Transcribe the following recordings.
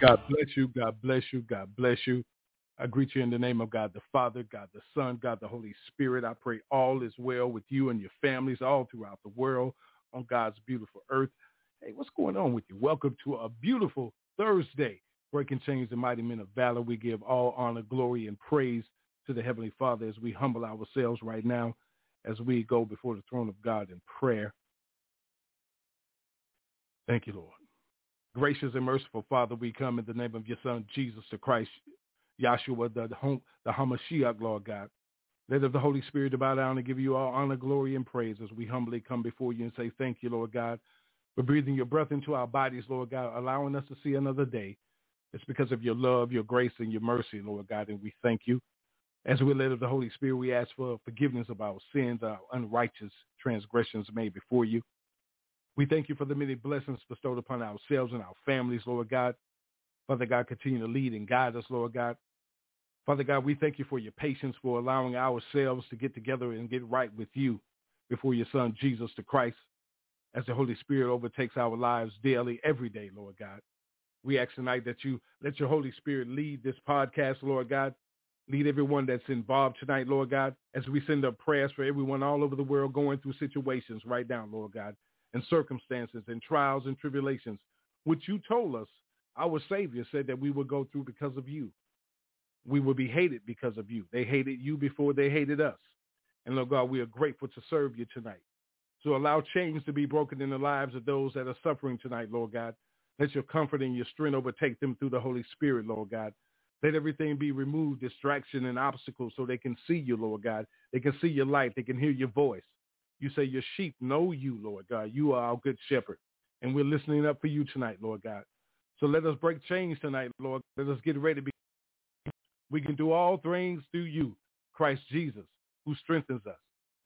God bless you. God bless you. God bless you. I greet you in the name of God the Father, God the Son, God the Holy Spirit. I pray all is well with you and your families all throughout the world on God's beautiful earth. Hey, what's going on with you? Welcome to a beautiful Thursday. Breaking chains the mighty men of valor. We give all honor, glory, and praise to the Heavenly Father as we humble ourselves right now as we go before the throne of God in prayer. Thank you, Lord. Gracious and merciful Father, we come in the name of your Son, Jesus the Christ, Yahshua, the, the, the Hamashiach, Lord God. Let of the Holy Spirit bow down and give you all honor, glory, and praise as we humbly come before you and say thank you, Lord God, for breathing your breath into our bodies, Lord God, allowing us to see another day. It's because of your love, your grace, and your mercy, Lord God, and we thank you. As we of the Holy Spirit, we ask for forgiveness of our sins, our unrighteous transgressions made before you. We thank you for the many blessings bestowed upon ourselves and our families, Lord God. Father God, continue to lead and guide us, Lord God. Father God, we thank you for your patience, for allowing ourselves to get together and get right with you before your son, Jesus the Christ, as the Holy Spirit overtakes our lives daily, every day, Lord God. We ask tonight that you let your Holy Spirit lead this podcast, Lord God. Lead everyone that's involved tonight, Lord God, as we send up prayers for everyone all over the world going through situations right now, Lord God and circumstances and trials and tribulations, which you told us our Savior said that we would go through because of you. We will be hated because of you. They hated you before they hated us. And Lord God, we are grateful to serve you tonight. So allow chains to be broken in the lives of those that are suffering tonight, Lord God. Let your comfort and your strength overtake them through the Holy Spirit, Lord God. Let everything be removed, distraction and obstacles, so they can see you, Lord God. They can see your light. They can hear your voice. You say your sheep know you, Lord God. You are our good shepherd. And we're listening up for you tonight, Lord God. So let us break chains tonight, Lord. Let us get ready. We can do all things through you, Christ Jesus, who strengthens us.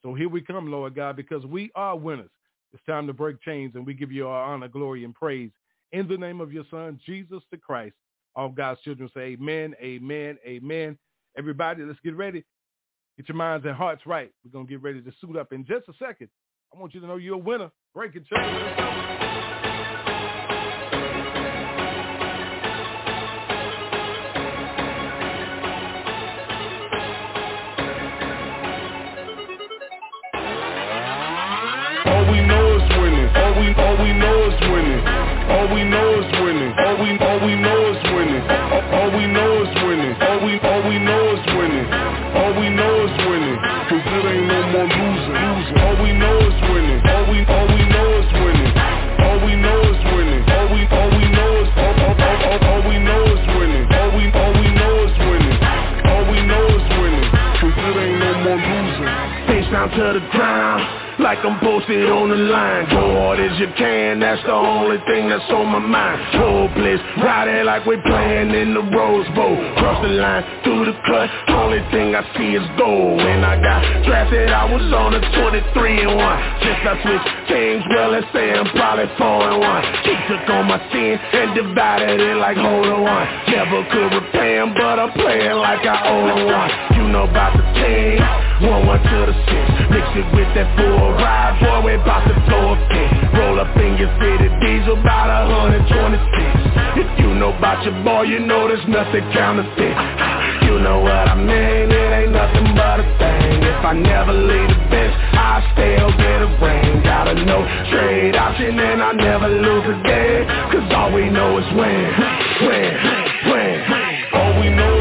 So here we come, Lord God, because we are winners. It's time to break chains, and we give you our honor, glory, and praise. In the name of your son, Jesus the Christ, all God's children say amen, amen, amen. Everybody, let's get ready. Get your minds and hearts right. We're going to get ready to suit up in just a second. I want you to know you're a winner. Break it, church. All we know is winning. All we all we know is winning. All we know is winning. All we all we know to the ground like I'm posted on the line. Go hard as you can, that's the only thing that's on my mind. Hopeless, ride it like we're playing in the Rose Bowl. Cross the line, through the cut, only thing I see is gold. When I got drafted, I was on a 23 and 1 Just I switched teams, well let's say I'm probably 4 and 1 She took on my sin and divided it like hold on one. Never could repay him, but I'm playing like I owe him one know about the team, one one to the six. Mix it with that full ride, boy, we bout to throw a fit Roll up in your city, diesel about a hundred twenty-six If you know about your boy, you know there's nothing counterfeit. You know what I mean, it ain't nothing but a thing. If I never leave the bench, I still get a ring. Got a no trade option and I never lose a game. Cause all we know is win, win, win. All we know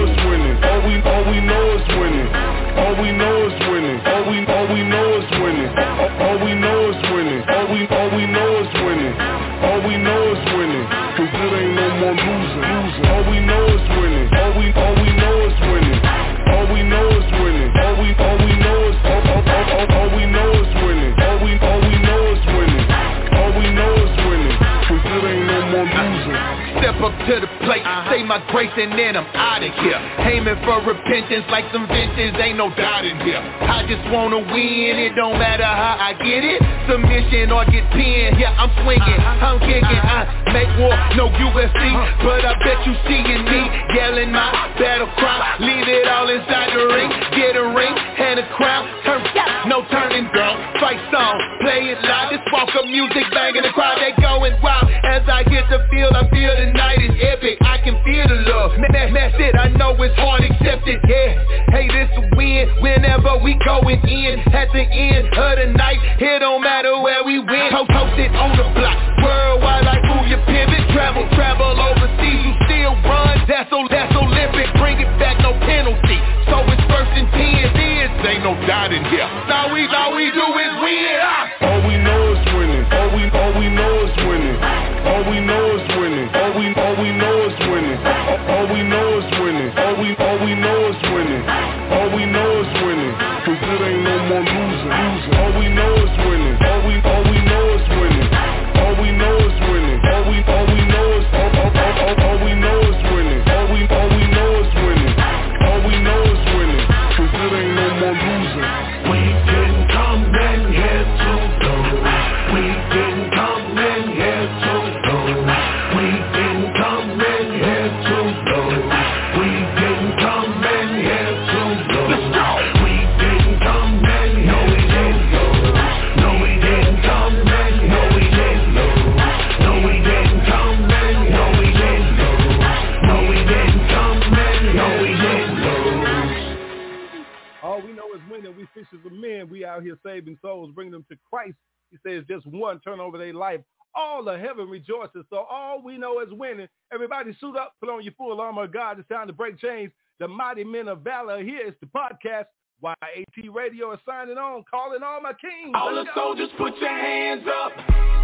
my grace and then I'm out of here. Aiming for repentance like some vengeance, ain't no doubt in here. I just wanna win, it don't matter how I get it. Submission or get pinned, yeah I'm swinging, uh-huh. I'm kicking. Uh-huh. I make war, no UFC uh-huh. But I bet you seeing me yelling my battle cry. Leave it all inside the ring, get a ring and a crown. Turn, no turning down, fight song, play it loud. This walk of music banging the crowd, they going wild. As I hit the field, I feel the night is epic. I can feel the love, man, that, that's it I know it's hard accepted, yeah. Hey, this a win, whenever we going in. At the end of the night, it don't matter where we win Post it on the block, worldwide like move your pivot. Travel, travel overseas, you still run. That's, that's Olympic, bring it back, no penalty. So it's first and ten, this ain't no doubt in here All we, all we do is win. Ah. All we saving souls, bringing them to Christ. He says just one turn over their life. All the heaven rejoices. So all we know is winning. Everybody suit up, put on your full armor of God. It's time to break chains. The mighty men of valor. Here is the podcast. YAT Radio is signing on, calling all my kings. All the Let's go. soldiers put your hands up.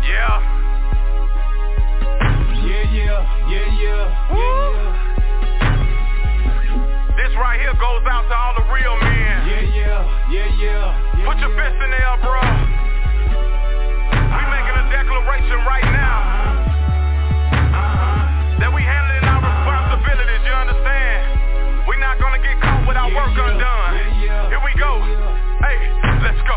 Yeah, Yeah, yeah, yeah, yeah, yeah, this right here goes out to all the real men yeah, yeah, yeah, yeah, yeah. Put your fist in there, bro. We making a declaration right now that we handling our responsibilities. You understand? we not gonna get caught with our work undone. Here we go. Hey, let's go.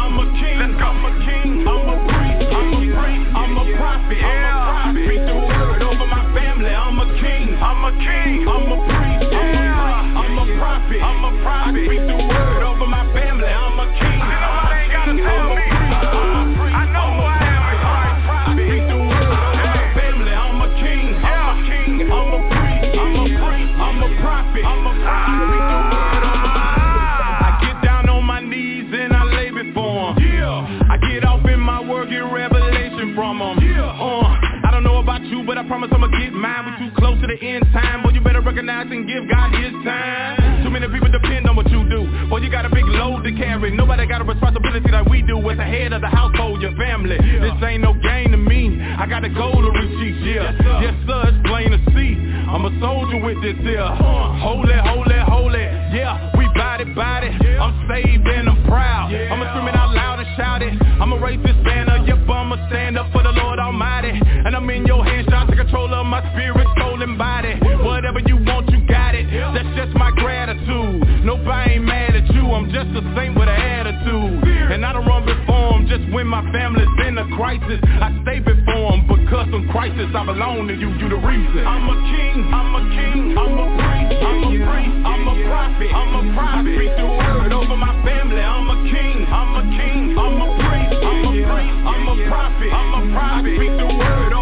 I'm a king, Let's go. I'm a king, I'm a priest, I'm a priest, I'm a prophet, I'm a prophet. Speak the word over my family, I'm a king, I'm a king. I'm a promise I'ma get mine. We too close to the end time, boy. You better recognize and give God His time. Too many people depend on what you do. Boy, you got a big load to carry. Nobody got a responsibility like we do as the head of the household, your family. This ain't no game to me. I got a goal to reach each year. Yes, sir, it's plain to see. I'm a soldier with this here. Holy, holy, holy. Yeah, we body, body. I'm saved and I'm proud. I'ma scream it out loud and shout it. I'ma raise this banner. Yep, I'ma stand up for the Lord Almighty. My spirit, soul, and body. Whatever you want, you got it. That's just my gratitude. Nope, I ain't mad at you. I'm just the same with an attitude. And I don't run before 'em just when my family's in a crisis. I stay before 'em because in crisis I belong to you. You the reason. I'm a king. I'm a king. I'm a priest. I'm a priest. I'm a prophet. I'm a prophet. I speak the word over my family. I'm a king. I'm a king. I'm a priest. I'm a priest. I'm a prophet. I'm a prophet. I speak the word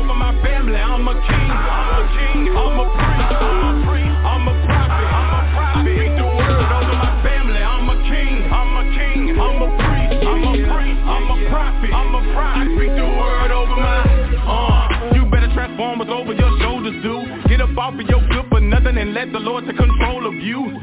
off of your good for nothing and let the Lord take control of you.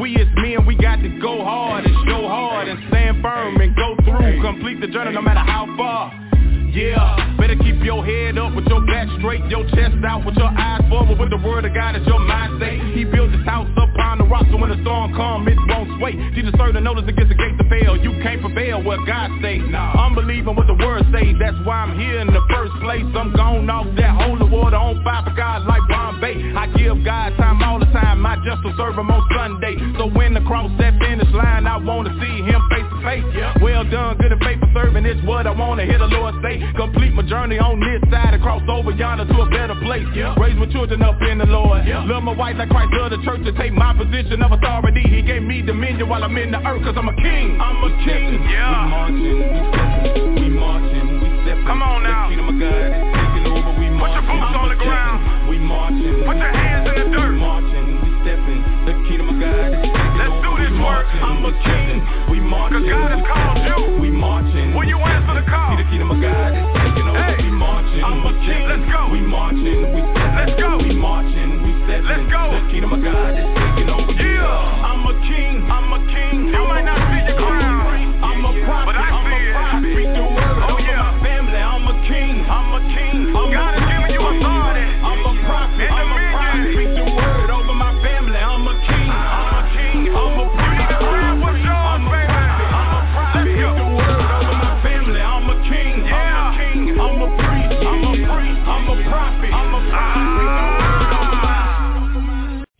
We as men, we got to go hard and show hard and stand firm and go through. Complete the journey no matter how far. Yeah, better keep your head up with your back straight, your chest out with your eyes forward with the word of God as your mind state. He built this house upon the rock, when the storm come, it won't sway. Jesus serve the notice against the gates to fail. You can't prevail what God say. Nah. I'm believing what the word says. That's why I'm here in the first place. I'm gone off that holy water on fire for God like Bombay. I give God time all the time. I just will serve him on Sunday. So when the cross that finish line, I wanna see him face to face. Well done, good and faithful serving. It's what I wanna hear the Lord say. Complete my journey on this side and cross over yonder to a better place. Raise my children up in the Lord. Love my wife like Christ loved the church to take my position of authority. He gave me dominion while I'm in the earth cause I'm a king. I'm a king. Yeah. We marching, we stepping, we marching, we stepping. Come on now. The kingdom of God is taking over. We marching. Put your boots on the ground. We marching. Put your hands in the dirt. We marching, we stepping. The kingdom of God is taking Let's over. do this we work. Marching, I'm a king. We marching. Cause God has called you. We marching. Will you answer the call? See the kingdom of God is taking over. Hey. We marching. I'm a king. Let's go. We marching. We stepping. Let's go. We marching. We. Let's go. The kingdom of God is taking over. Yeah. I'm a king. I'm a king. You might not see the crown. I'm a prophet. But I see it. I speak the word oh, yeah. my family. I'm a king. I'm a king. I'm God has given you authority. I'm a prophet. I'm a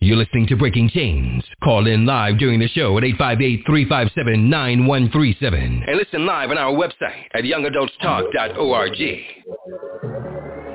You're listening to Breaking Chains. Call in live during the show at 858-357-9137 and listen live on our website at youngadultstalk.org.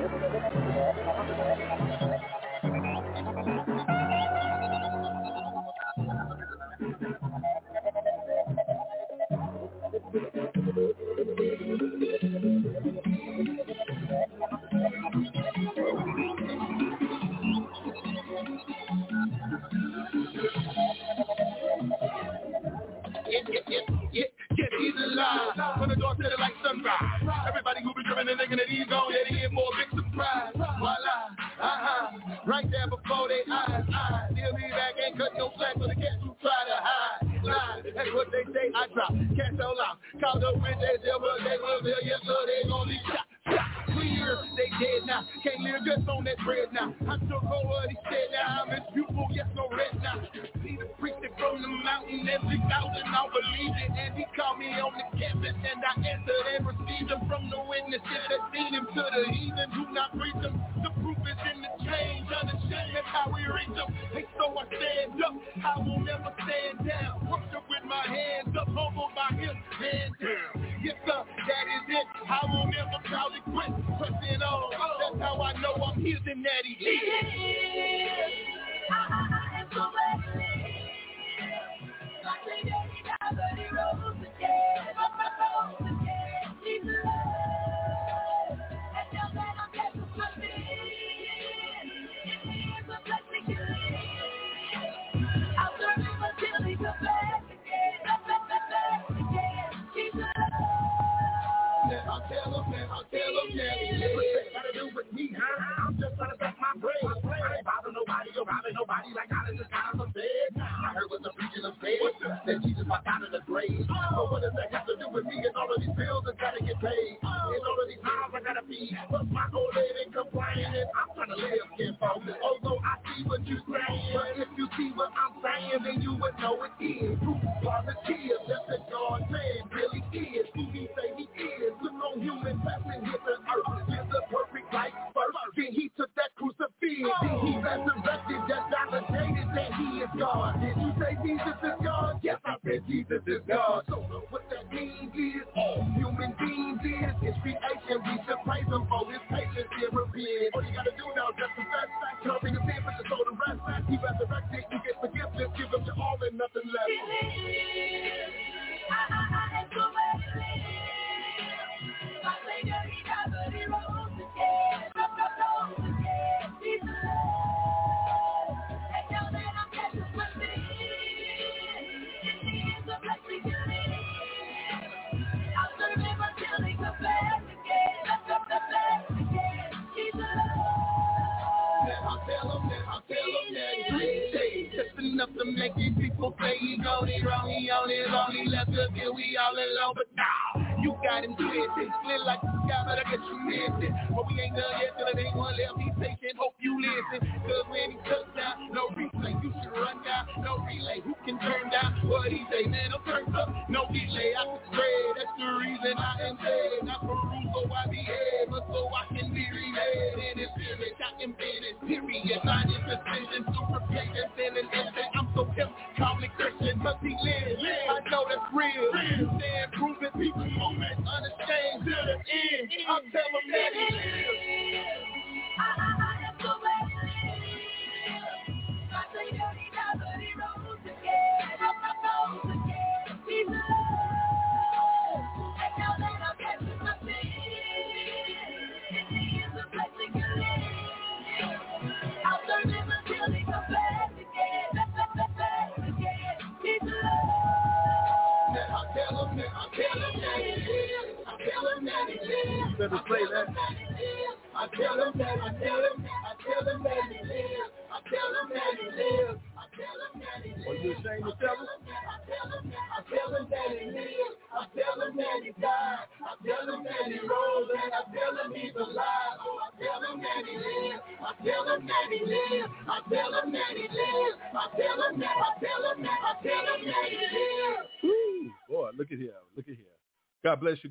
Deus é na terra.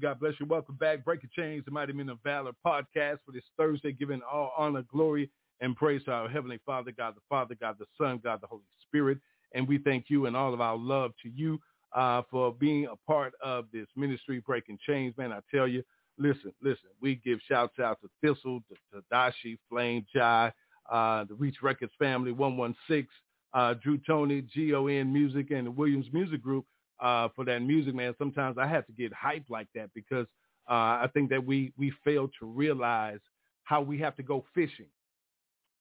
God bless you. Welcome back. Breaking Chains, the Mighty Men of Valor podcast for this Thursday, giving all honor, glory, and praise to our Heavenly Father, God the Father, God the Son, God the Holy Spirit. And we thank you and all of our love to you uh, for being a part of this ministry, Breaking Chains. Man, I tell you, listen, listen, we give shouts out to Thi'sl, to, to Dashi, Flame, Jai, uh, the Reach Records family, 116, uh, Drew Tony, GON Music, and the Williams Music Group uh, for that music, man. Sometimes I have to get hyped like that because uh, I think that we we fail to realize how we have to go fishing.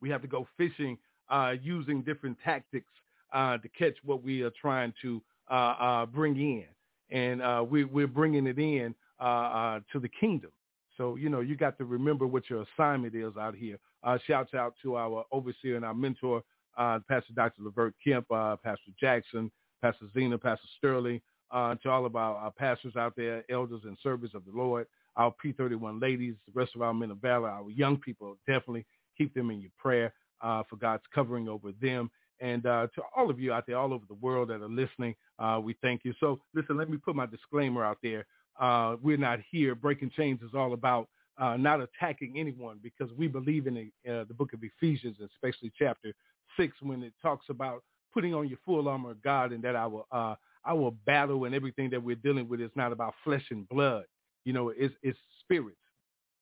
We have to go fishing uh, using different tactics uh, to catch what we are trying to uh, uh, bring in, and uh, we, we're bringing it in uh, uh, to the kingdom. So you know you got to remember what your assignment is out here. Uh, out to our overseer and our mentor, uh, Pastor Dr. Levert Kemp, uh, Pastor Jackson, Pastor Zena, Pastor Sterling, uh, to all of our, our, pastors out there, elders and servants of the Lord, our P31 ladies, the rest of our men of valor, our young people, definitely keep them in your prayer uh, for God's covering over them. And uh, to all of you out there all over the world that are listening, uh, we thank you. So listen, let me put my disclaimer out there. Uh, we're not here. Breaking Chains is all about uh, not attacking anyone because we believe in the, the book of Ephesians, especially chapter 6, when it talks about putting on your full armor of God and that our uh, our battle and everything that we're dealing with is not about flesh and blood. You know, it's it's spirits.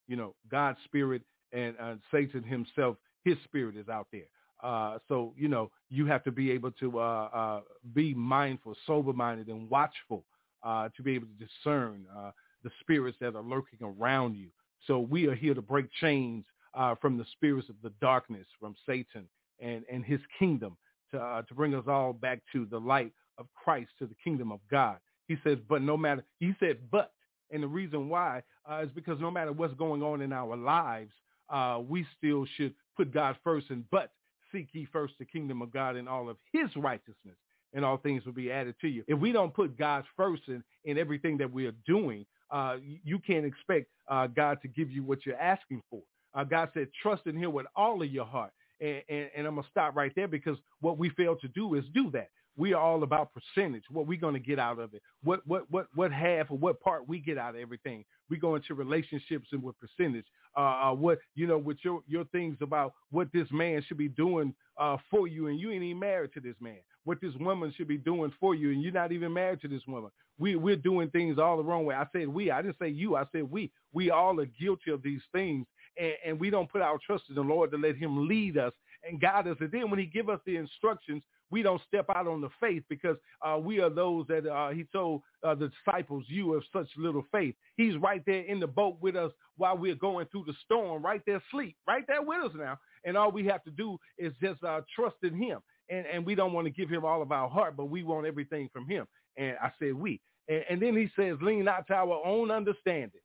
You know, God's spirit and uh, Satan himself, his spirit is out there. Uh, so you know, you have to be able to uh, uh, be mindful, sober-minded, and watchful uh, to be able to discern uh, the spirits that are lurking around you. So we are here to break chains uh, from the spirits of the darkness, from Satan and and his kingdom, to, uh, to bring us all back to the light of Christ, to the kingdom of God. He says, but no matter, he said, but, and the reason why uh, is because no matter what's going on in our lives, uh, we still should put God first and but seek ye first the kingdom of God and all of his righteousness and all things will be added to you. If we don't put God first in, in everything that we are doing, uh, you can't expect uh, God to give you what you're asking for. Uh, God said, trust in him with all of your heart and, and, and I'm going to stop right there because what we fail to do is do that. We are all about percentage, what we're going to get out of it, what, what, what, what half or what part we get out of everything. We go into relationships and with percentage, uh, uh, what, you know, with your, your things about what this man should be doing uh, for you and you ain't even married to this man, what this woman should be doing for you and you're not even married to this woman. We, we're doing things all the wrong way. I said we, I didn't say you, I said we. We all are guilty of these things and, and we don't put our trust in the Lord to let him lead us and guide us. And then when he give us the instructions, we don't step out on the faith because uh, we are those that uh, he told uh, the disciples, you have such little faith. He's right there in the boat with us while we're going through the storm, right there asleep, right there with us now. And all we have to do is just uh, trust in him. And, and we don't want to give him all of our heart, but we want everything from him. And I said we. And, and then he says, lean not to our own understanding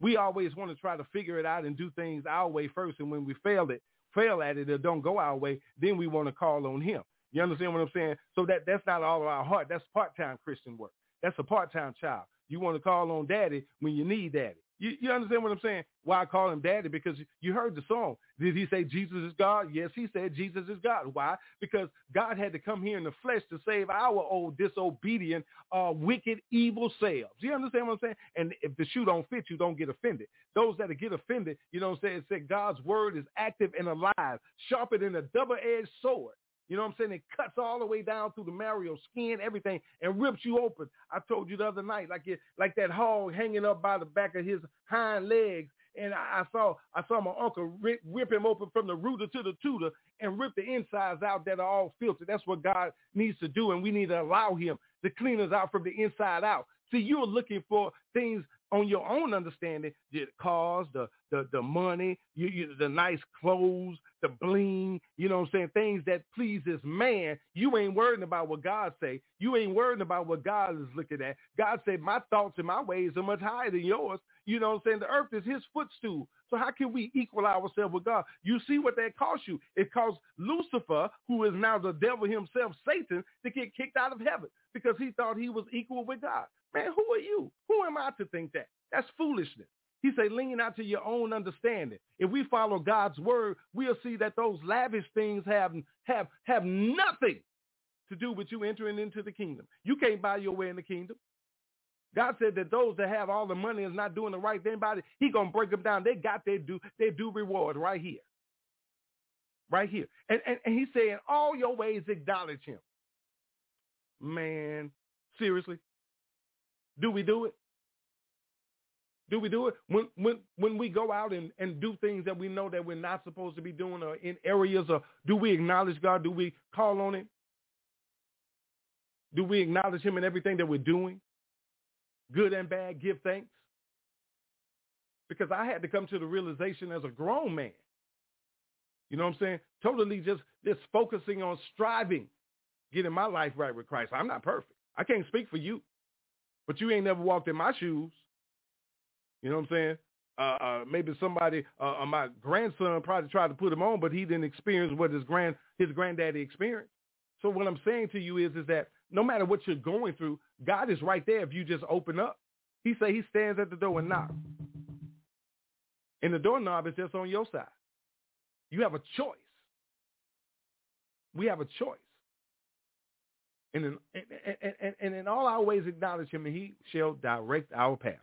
we always want to try to figure it out and do things our way first. And when we fail it, fail at it or don't go our way, then we want to call on him. You understand what I'm saying? So that that's not all of our heart. That's part-time Christian work. That's a part-time child. You want to call on daddy when you need daddy. You, you understand what I'm saying? Why I call him daddy? Because you heard the song. Did he say Jesus is God? Yes, he said Jesus is God. Why? Because God had to come here in the flesh to save our old disobedient, uh, wicked, evil selves. You understand what I'm saying? And if the shoe don't fit you, don't get offended. Those that get offended, you know what I'm saying? It said God's word is active and alive, sharper than a double-edged sword. You know what I'm saying? It cuts all the way down through the marrow, skin, everything, and rips you open. I told you the other night, like it, like that hog hanging up by the back of his hind legs. And I, I saw I saw my uncle rip, rip him open from the rooter to the tutor and rip the insides out that are all filthy. That's what God needs to do, and we need to allow him to clean us out from the inside out. See, you're looking for things on your own understanding, the cars, the the the money, you, you the nice clothes, the bling, you know what I'm saying, things that pleases man. You ain't worrying about what God say. You ain't worrying about what God is looking at. God said, my thoughts and my ways are much higher than yours. You know what I'm saying? The earth is his footstool. So how can we equal ourselves with God? You see what that cost you. It cost Lucifer, who is now the devil himself, Satan, to get kicked out of heaven because he thought he was equal with God. Man, who are you? Who am I to think that? That's foolishness. He said, lean out to your own understanding. If we follow God's word, we'll see that those lavish things have, have, have nothing to do with you entering into the kingdom. You can't buy your way in the kingdom. God said that those that have all the money is not doing the right thing about it. He gonna break them down. They got their due their due reward right here, right here. And and, and he's saying all your ways acknowledge him. Man, seriously, do we do it? Do we do it when when when we go out and, and do things that we know that we're not supposed to be doing or in areas or do we acknowledge God? Do we call on him? Do we acknowledge him in everything that we're doing? Good and bad, give thanks. Because I had to come to the realization as a grown man. You know what I'm saying? Totally just just focusing on striving, getting my life right with Christ. I'm not perfect. I can't speak for you. But you ain't never walked in my shoes. You know what I'm saying? Uh, uh, maybe somebody, uh, uh, my grandson probably tried to put him on, but he didn't experience what his grand his granddaddy experienced. So what I'm saying to you is, is that no matter what you're going through, God is right there if you just open up. He say he stands at the door and knocks. And the doorknob is just on your side. You have a choice. We have a choice. And in, and, and, and in all our ways acknowledge him, and he shall direct our path.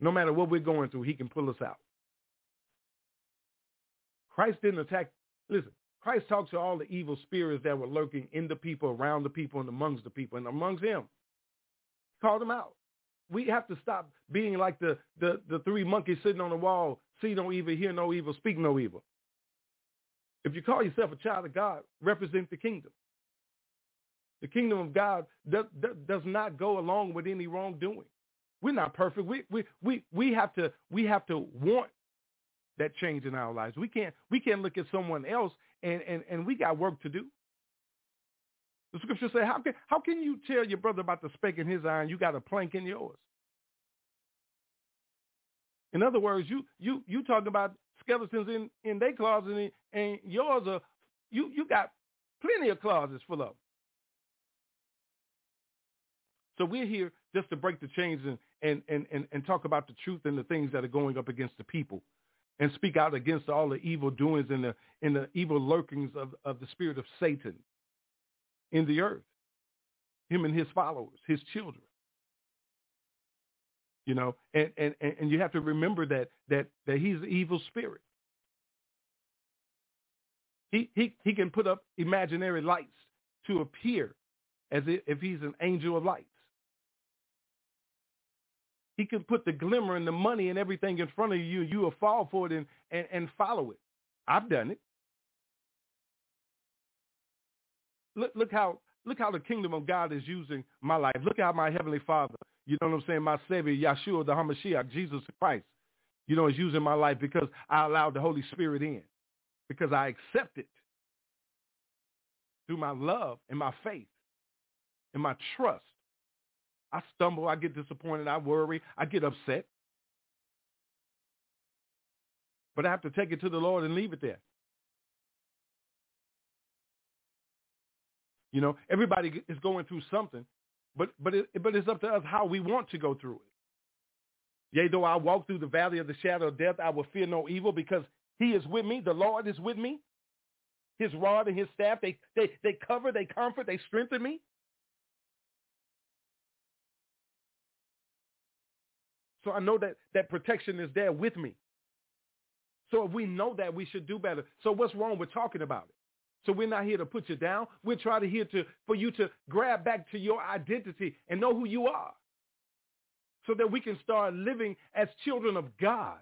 No matter what we're going through, he can pull us out. Christ didn't attack. Listen, Christ talked to all the evil spirits that were lurking in the people, around the people, and amongst the people, and amongst him. Called them out. We have to stop being like the, the, the three monkeys sitting on the wall, see no evil, hear no evil, speak no evil. If you call yourself a child of God, represent the kingdom. The kingdom of God does, does not go along with any wrongdoing. We're not perfect. We we we we have to we have to want that change in our lives. We can't we can't look at someone else and and, and we got work to do. The scripture says, how can how can you tell your brother about the speck in his eye and you got a plank in yours? In other words, you you you talk about skeletons in in their closet and, and yours are you you got plenty of closets full of. So we're here just to break the chains and, and, and, and, and talk about the truth and the things that are going up against the people and speak out against all the evil doings and the, and the evil lurkings of, of the spirit of Satan in the earth, him and his followers, his children. You know, and, and, and you have to remember that, that, that he's an evil spirit. He, he, he can put up imaginary lights to appear as if he's an angel of light. He can put the glimmer and the money and everything in front of you. You will fall for it and, and, and follow it. I've done it. Look, look how look how the kingdom of God is using my life. Look how my heavenly Father, you know what I'm saying, my Savior, Yeshua, the Hamashiach, Jesus Christ, you know, is using my life because I allowed the Holy Spirit in, because I accept it through my love and my faith and my trust I stumble, I get disappointed, I worry, I get upset. But I have to take it to the Lord and leave it there. You know, everybody is going through something, but but it, but it's up to us how we want to go through it. Yea, though I walk through the valley of the shadow of death, I will fear no evil because he is with me. The Lord is with me. His rod and his staff, they, they, they cover, they comfort, they strengthen me. So I know that that protection is there with me. So if we know that, we should do better. So what's wrong with talking about it? So we're not here to put you down. We're trying to here to for you to grab back to your identity and know who you are. So that we can start living as children of God.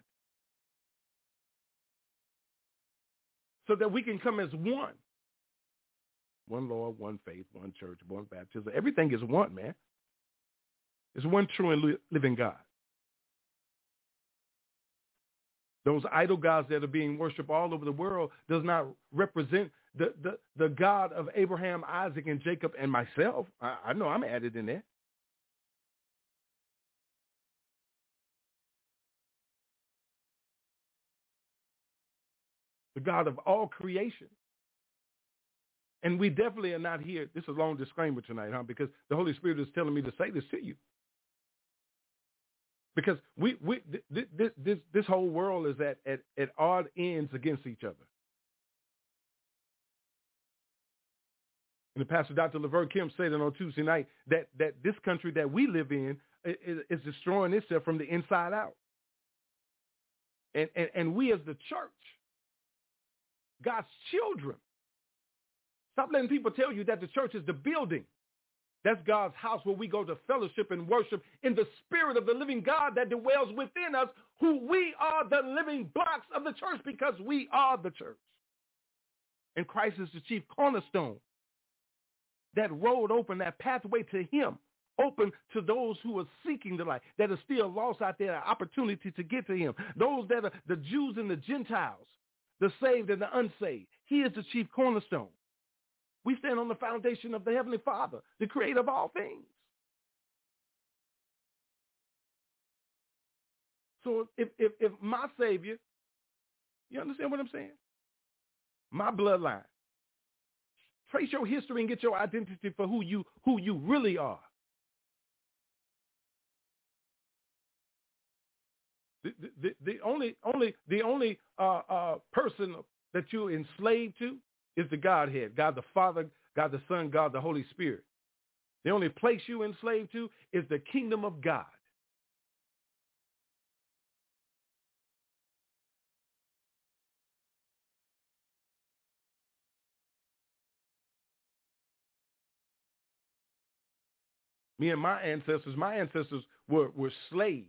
So that we can come as one. One Lord, one faith, one church, one baptism. Everything is one, man. It's one true and living God. Those idol gods that are being worshipped all over the world does not represent the, the, the God of Abraham, Isaac, and Jacob and myself. I, I know I'm added in there. The God of all creation. And we definitely are not here. This is a long disclaimer tonight, huh? Because the Holy Spirit is telling me to say this to you. Because we, we this, this, this whole world is at, at, at odd ends against each other. And the pastor, Dr. Laverne Kim, said it on Tuesday night that, that this country that we live in is, is destroying itself from the inside out. And, and, and we as the church, God's children, stop letting people tell you that the church is the building. That's God's house where we go to fellowship and worship in the spirit of the living God that dwells within us, who we are the living blocks of the church because we are the church. And Christ is the chief cornerstone that road open, that pathway to him, open to those who are seeking the light, that are still lost out there, an opportunity to get to him. Those that are the Jews and the Gentiles, the saved and the unsaved. He is the chief cornerstone. We stand on the foundation of the Heavenly Father, the creator of all things. So if, if, if my Savior, you understand what I'm saying? My bloodline, Trace your history and get your identity for who you who you really are. The, the, the only only the only uh, uh, person that you're enslaved to is the Godhead, God the Father, God the Son, God the Holy Spirit. The only place you enslaved to is the kingdom of God. Me and my ancestors, my ancestors were, were slaves.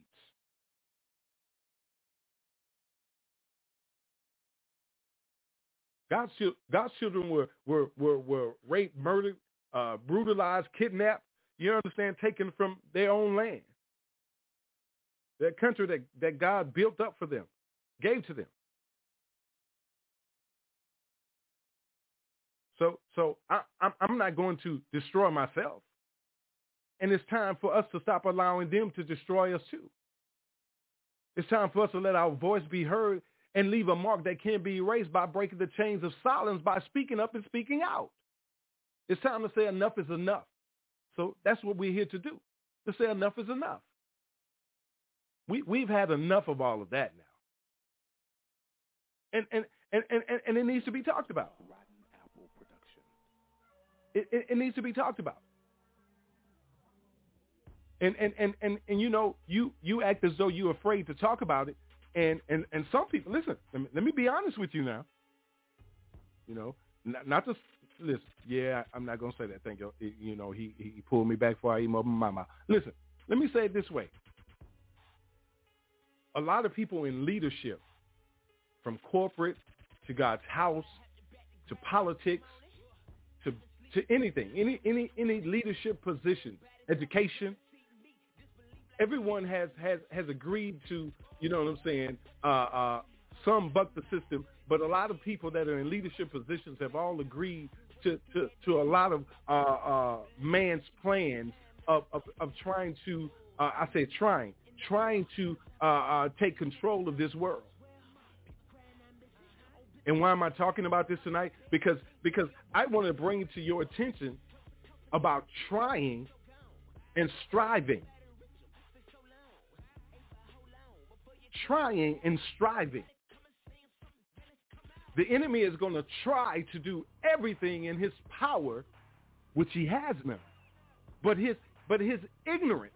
God's, God's children were, were, were, were raped, murdered, uh, brutalized, kidnapped, you understand, taken from their own land. That country that, that God built up for them, gave to them. So, so I, I'm, I'm not going to destroy myself. And it's time for us to stop allowing them to destroy us too. It's time for us to let our voice be heard and leave a mark that can't be erased by breaking the chains of silence by speaking up and speaking out. It's time to say enough is enough. So that's what we're here to do, to say enough is enough. We, we've had enough of all of that now. And, and, and, and, and it needs to be talked about. It, it, it needs to be talked about. And, and, and, and, and you know, you, you act as though you're afraid to talk about it. And, and, and some people, listen, let me, let me be honest with you now. You know, not, not just, listen, yeah, I'm not to say that. Thank you. You know, he, he pulled me back before I even my mouth. Listen, let me say it this way. A lot of people in leadership, from corporate to God's house to politics to to anything, any any any leadership position, education, everyone has has has agreed to, you know what I'm saying, uh, uh, some buck the system, but a lot of people that are in leadership positions have all agreed to to, to a lot of uh, uh, man's plans of, of, of trying to, uh, I say trying, trying to uh, uh, take control of this world. And why am I talking about this tonight? Because because I want to bring it to your attention about trying and striving trying and striving. The enemy is going to try to do everything in his power, which he has now. But his but his ignorance.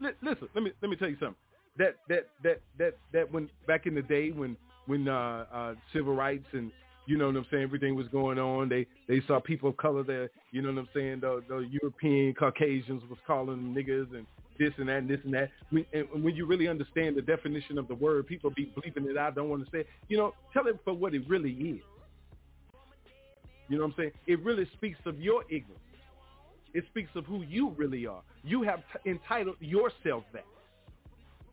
Li- listen, let me let me tell you something. That that that that that when back in the day when when uh, uh, civil rights and you know what I'm saying, everything was going on. They they saw people of color there, you know what I'm saying, the, the European Caucasians was calling them niggas and this and that and this and that. And when you really understand the definition of the word, people be bleeping it out, don't want to say it. You know, tell it for what it really is. You know what I'm saying? It really speaks of your ignorance. It speaks of who you really are. You have t- entitled yourself that.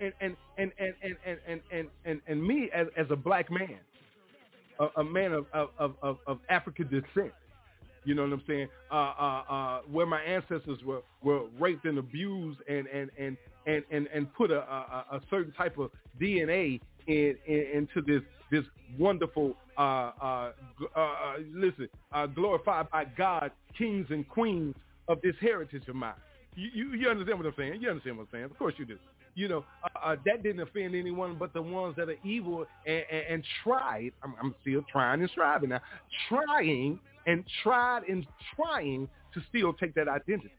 And and and and and and and and, and, and me as as a black man, a, a man of, of, of, of African descent, you know what I'm saying? Uh, uh, uh, where my ancestors were, were raped and abused and and and and and, and put a, a, a certain type of DNA in, in, into this this wonderful uh, uh, uh, listen uh, glorified by God, kings and queens of this heritage of mine. You, you, you understand what I'm saying? You understand what I'm saying? Of course you do. You know, uh, uh, that didn't offend anyone but the ones that are evil and, and, and tried. I'm, I'm still trying and striving now. Trying and tried and trying to still take that identity.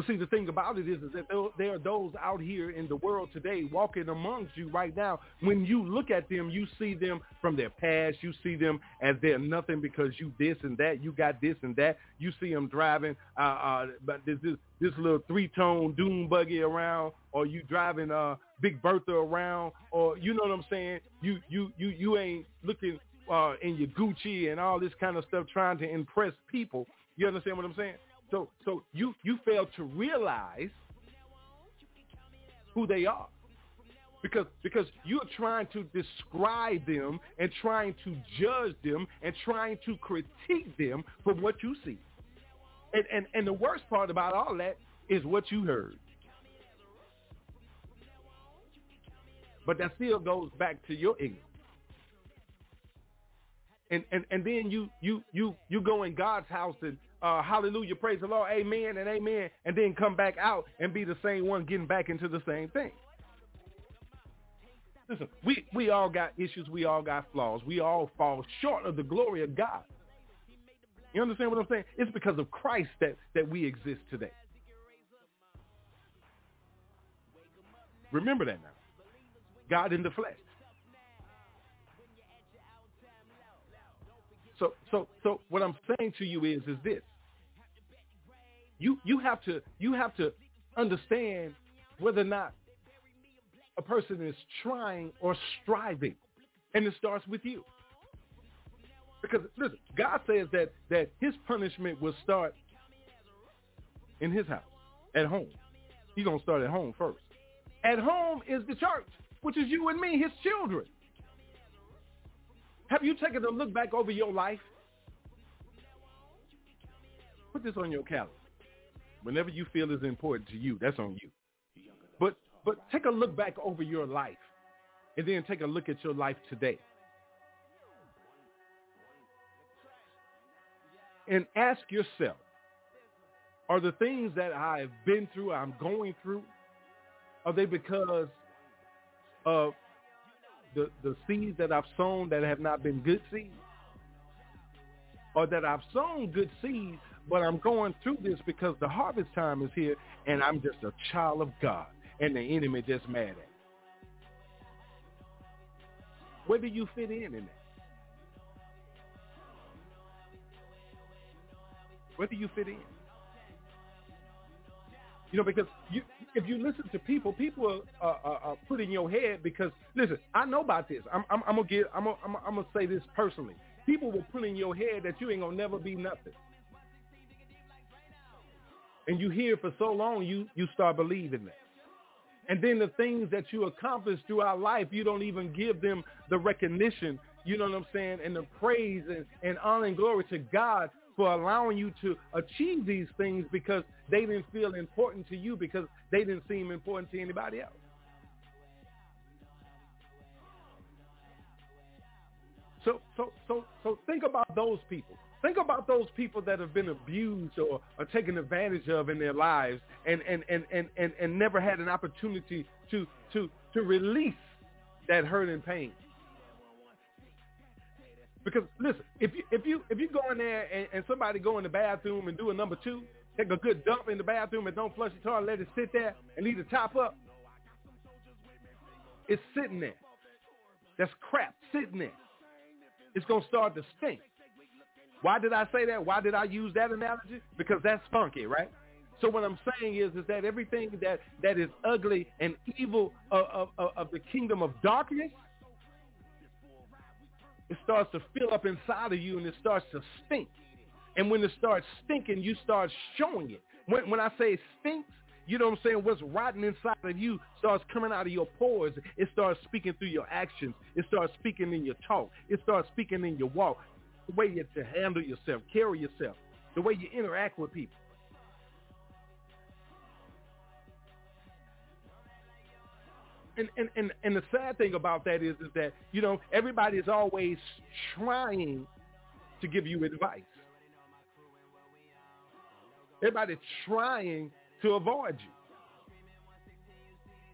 But see, the thing about it is, is that there are those out here in the world today walking amongst you right now. When you look at them, you see them from their past. You see them as they're nothing because you this and that. You got this and that. You see them driving, uh, uh, but this this, this little three-tone doom buggy around, or you driving uh, Big Bertha around, or you know what I'm saying. You you you you ain't looking uh, in your Gucci and all this kind of stuff, trying to impress people. You understand what I'm saying? So so you you fail to realize who they are. Because because you're trying to describe them and trying to judge them and trying to critique them from what you see. And and, and the worst part about all that is what you heard. But that still goes back to your ignorance. And, and, and then you, you, you, you go in God's house and uh, hallelujah, praise the Lord, amen and amen, and then come back out and be the same one getting back into the same thing. Listen, we, we all got issues. We all got flaws. We all fall short of the glory of God. You understand what I'm saying? It's because of Christ that, that we exist today. Remember that now. God in the flesh. So so so what I'm saying to you is is this. You you have to you have to understand whether or not a person is trying or striving. And it starts with you. Because listen, God says that that his punishment will start in his house, at home. He's gonna start at home first. At home is the church, which is you and me, his children. Have you taken a look back over your life? Put this on your calendar. Whenever you feel is important to you, that's on you. But but take a look back over your life and then take a look at your life today. And ask yourself, are the things that I've been through, I'm going through, are they because of the, the seeds that I've sown that have not been good seeds? Or that I've sown good seeds, but I'm going through this because the harvest time is here and I'm just a child of God and the enemy just mad at. Where do you fit in in that? Where do you fit in? You know, because you, if you listen to people, people are, are, are put in your head because listen, I know about this. I'm, I'm, I'm I'm, I'm say this personally. People will put in your head that you ain't gonna never be nothing, and you hear for so long, you you start believing that. And then the things that you accomplish throughout life, you don't even give them the recognition, you know what I'm saying, and the praise and, and honor and glory to God for allowing you to achieve these things because they didn't feel important to you because they didn't seem important to anybody else. So so so so think about those people. Think about those people that have been abused or, taken advantage of in their lives and, and, and, and, and, and never had an opportunity to, to, to release that hurt and pain. Because listen, if you if you if you go in there and, and somebody go in the bathroom and do a number two, take a good dump in the bathroom and don't flush the toilet, let it sit there and leave the top up, it's sitting there. That's crap sitting there. It's gonna start to stink. Why did I say that? Why did I use that analogy? Because that's funky, right? So what I'm saying is, is that everything that, that is ugly and evil of, of, of the kingdom of darkness, it starts to fill up inside of you and it starts to stink. And when it starts stinking, you start showing it. When, when I say stinks, you know what I'm saying? What's rotten inside of you starts coming out of your pores. It starts speaking through your actions. It starts speaking in your talk. It starts speaking in your walk the way you to handle yourself, carry yourself, the way you interact with people. And, and, and, and the sad thing about that is, is that, you know, everybody is always trying to give you advice. Everybody trying to avoid you.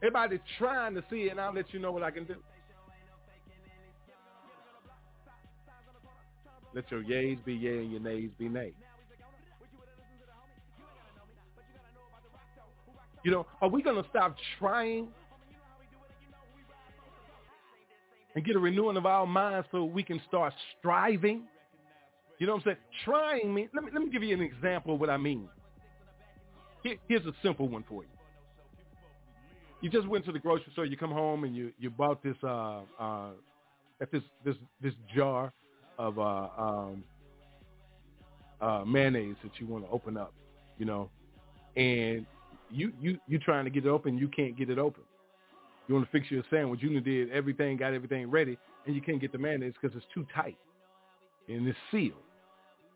Everybody trying to see it, and I'll let you know what I can do. Let your yays be yay and your nays be nay. You know, are we going to stop trying and get a renewing of our minds so we can start striving? You know what I'm saying? Trying means, let me, let me give you an example of what I mean. Here, here's a simple one for you. You just went to the grocery store, you come home and you, you bought this, uh, uh, at this, this, this jar of uh, um, uh, mayonnaise that you want to open up, you know, and you you you trying to get it open, you can't get it open. You want to fix your sandwich, you did everything, got everything ready, and you can't get the mayonnaise because it's too tight and it's sealed.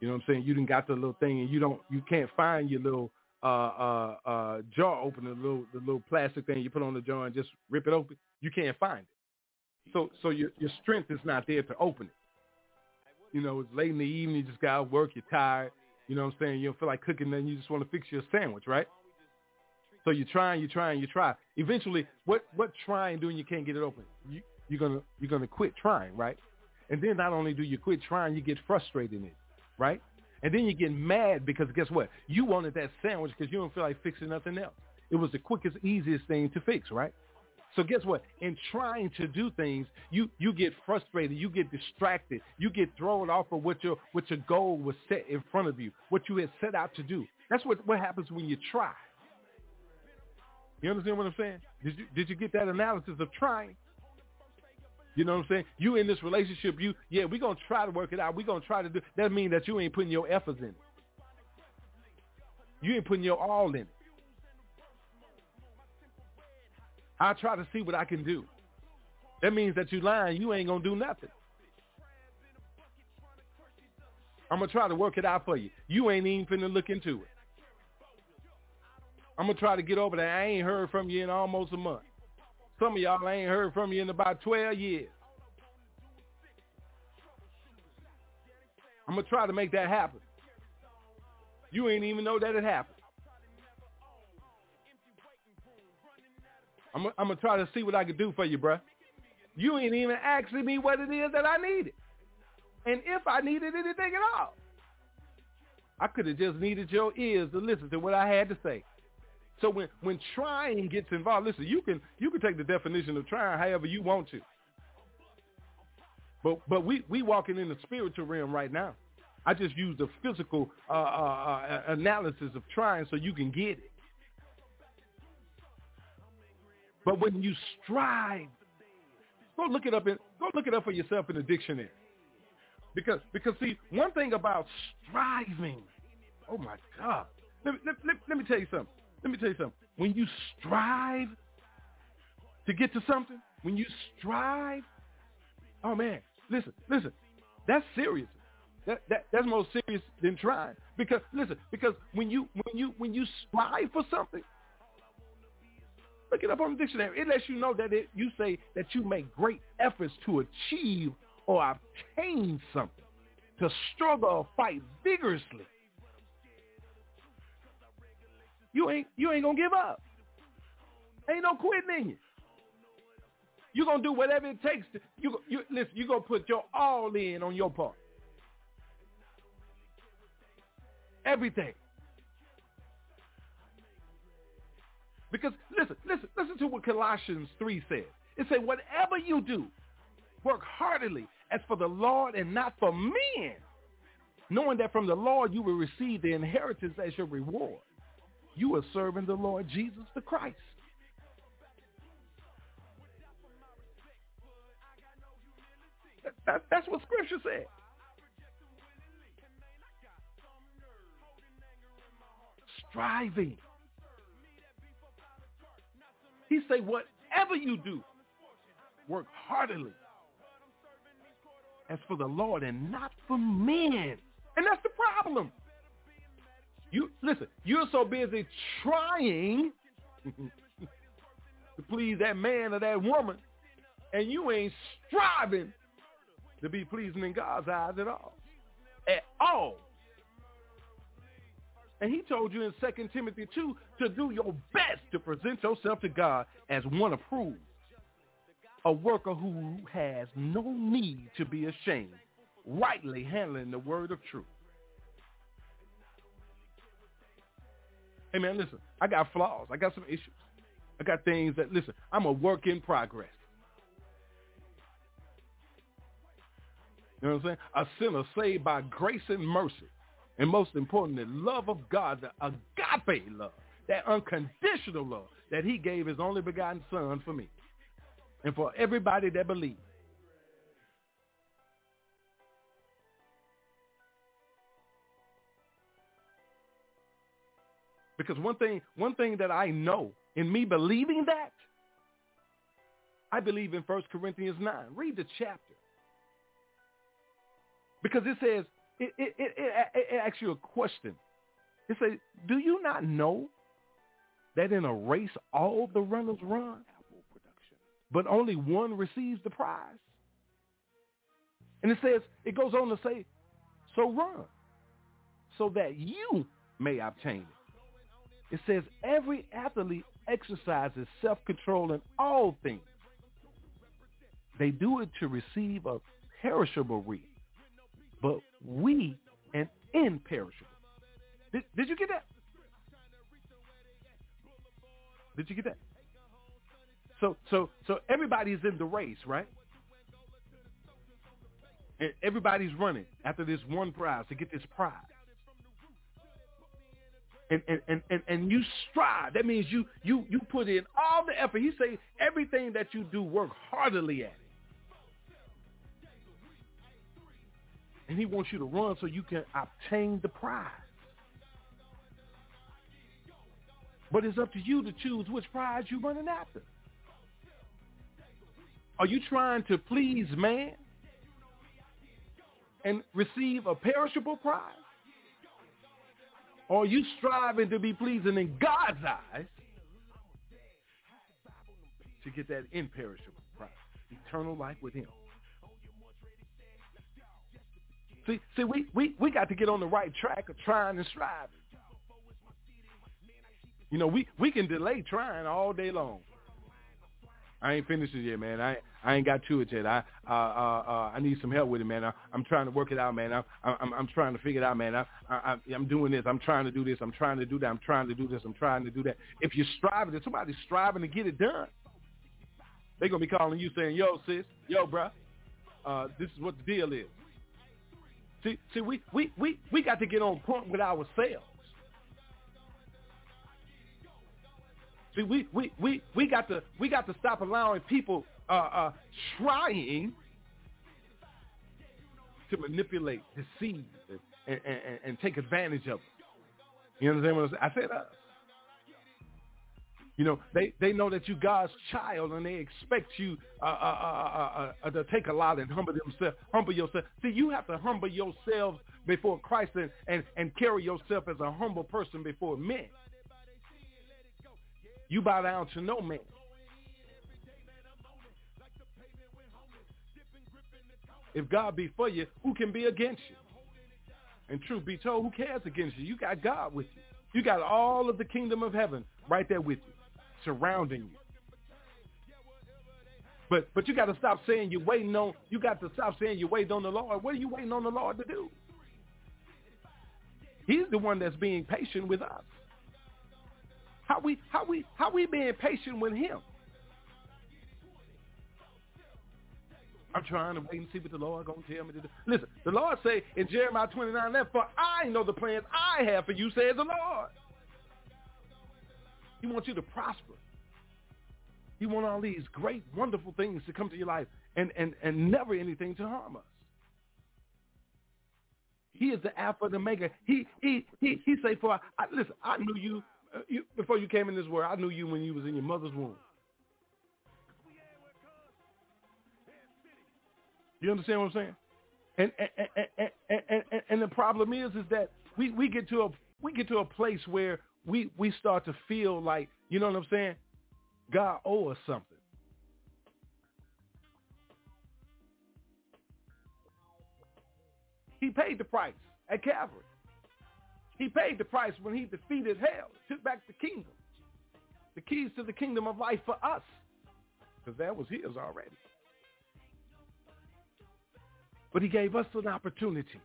You know what I'm saying? You didn't got the little thing, and you don't you can't find your little uh, uh, uh, jar opener, the little the little plastic thing you put on the jar and just rip it open. You can't find it. So so your your strength is not there to open it. You know, it's late in the evening, you just got to work, you're tired. You know what I'm saying? You don't feel like cooking, then you just want to fix your sandwich, right? So you're trying, you're trying, you try. Eventually, what what trying doing you can't get it open? You you're gonna you're gonna quit trying, right? And then not only do you quit trying, you get frustrated in it, right? And then you get mad because guess what? You wanted that sandwich because you don't feel like fixing nothing else. It was the quickest, easiest thing to fix, right? So guess what? In trying to do things, you, you get frustrated, you get distracted, you get thrown off of what your what your goal was set in front of you, what you had set out to do. That's what, what happens when you try. You understand what I'm saying? Did you did you get that analysis of trying? You know what I'm saying? You in this relationship, you yeah, we're gonna try to work it out. We're gonna try to do that means that you ain't putting your efforts in. You ain't putting your all in it. I'll try to see what I can do. That means that you lying. You ain't going to do nothing. I'm going to try to work it out for you. You ain't even finna look into it. I'm going to try to get over that. I ain't heard from you in almost a month. Some of y'all ain't heard from you in about 12 years. I'm going to try to make that happen. You ain't even know that it happened. I'm, to try to see what I can do for you, bruh. You ain't even asking me what it is that I needed. And if I needed anything at all. I could have just needed your ears to listen to what I had to say. So when, when trying gets involved, listen, you can you can take the definition of trying however you want to. But but we we walking in the spiritual realm right now. I just used the physical uh, uh, uh, analysis of trying so you can get it. But when you strive, go look it up in, go look it up for yourself in the dictionary. Because because see, one thing about striving, oh my God. Let me, let, let, let me tell you something. Let me tell you something. When you strive to get to something, when you strive, oh man, listen, listen, that's serious. That, that that's more serious than trying. Because listen, because when you when you when you strive for something, Look it up on the dictionary. It lets you know that it, you say that you make great efforts to achieve or obtain something. to struggle or fight vigorously. You ain't you ain't gonna give up. Ain't no quitting in you. You're gonna do whatever it takes to you you listen, you're gonna put your all in on your part. Everything. Because listen, listen, listen to what Colossians 3 says. It says, whatever you do, work heartily as for the Lord and not for men, knowing that from the Lord you will receive the inheritance as your reward. You are serving the Lord Jesus the Christ. That, that's what Scripture said. Striving. He say, whatever you do, work heartily as for the Lord and not for men. And that's the problem. You listen, you're so busy trying to please that man or that woman, and you ain't striving to be pleasing in God's eyes at all. At all. And he told you in 2 Timothy 2 to do your best to present yourself to God as one approved, a worker who has no need to be ashamed, rightly handling the word of truth. Hey man, listen, I got flaws. I got some issues. I got things that, listen, I'm a work in progress. You know what I'm saying? A sinner saved by grace and mercy. And most importantly, love of God, the agape love, that unconditional love that he gave his only begotten son for me and for everybody that believes. Because one thing, one thing that I know in me believing that, I believe in 1 Corinthians 9. Read the chapter. Because it says, it, it, it, it, asks you a question. It says, do you not know that in a race all the runners run, but only one receives the prize? And it says, it goes on to say, so run, so that you may obtain it. It says every athlete exercises self-control in all things. They do it to receive a perishable wreath, but we an imperishable. Did, did you get that? Did you get that? So so so everybody's in the race, right? And everybody's running after this one prize to get this prize and, and, and, and you strive. That means you, you, you put in all the effort. He say everything that you do, work heartily at it. And he wants you to run so you can obtain the prize. But it's up to you to choose which prize you're running after. Are you trying to please man and receive a perishable prize? Or are you striving to be pleasing in God's eyes to get that imperishable prize, eternal life with him? See, see, we, we, we got to get on the right track of trying and striving. You know, we, we can delay trying all day long. I ain't finished it yet, man. I I ain't got to it yet. I uh, uh, uh, I need some help with it, man. I, I'm trying to work it out, man. I, I'm I'm trying to figure it out, man. I, I I'm doing this. I'm trying to do this. I'm trying to do that. I'm trying to do this. I'm trying to do that. If you're striving, if somebody's striving to get it done, they're gonna be calling you saying, "Yo, sis, yo, bruh, uh, this is what the deal is." See, see, we we we we got to get on point with ourselves. See, we, we, we, we got to we got to stop allowing people uh, uh, trying to manipulate, deceive, and, and, and, take advantage of us. You understand what I'm saying? I said us. You know, they, they know that you God's child and they expect you uh, uh, uh, uh, to take a lot and humble themselves, humble yourself. See, you have to humble yourselves before Christ and, and, and carry yourself as a humble person before men. You bow down to no man. If God be for you, who can be against you? And truth be told, who cares against you? You got God with you. You got all of the kingdom of heaven right there with you, surrounding you. But but you got to stop saying you're waiting on. You got to stop saying you're waiting on the Lord. What are you waiting on the Lord to do? He's the one that's being patient with us. How we how we how we being patient with Him? I'm trying to wait and see what the Lord gonna tell me to do. Listen, the Lord say in Jeremiah 29, 11, for I know the plans I have for you, says the Lord. He wants you to prosper. He wants all these great, wonderful things to come to your life and, and, and never anything to harm us. He is the Alpha and Omega. He he he he say for I, listen. I knew you, uh, you before you came in this world. I knew you when you was in your mother's womb. You understand what I'm saying? And and, and, and, and, and the problem is is that we, we get to a we get to a place where we, we start to feel like, you know what I'm saying? God owe us something. He paid the price at Calvary. He paid the price when he defeated hell, took back the kingdom, the keys to the kingdom of life for us, because that was his already. But he gave us an opportunity.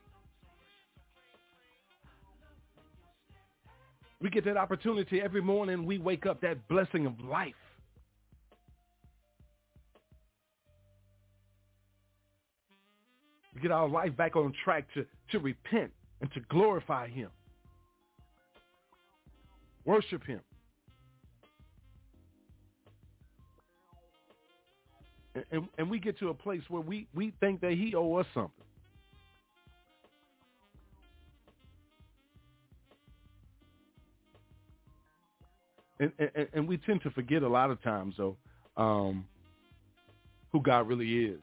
We get that opportunity every morning. We wake up that blessing of life. We get our life back on track to, to repent and to glorify him. Worship him. and, and we get to a place where we, we think that he owe us something. And, and, we tend to forget a lot of times, though, um, who God really is,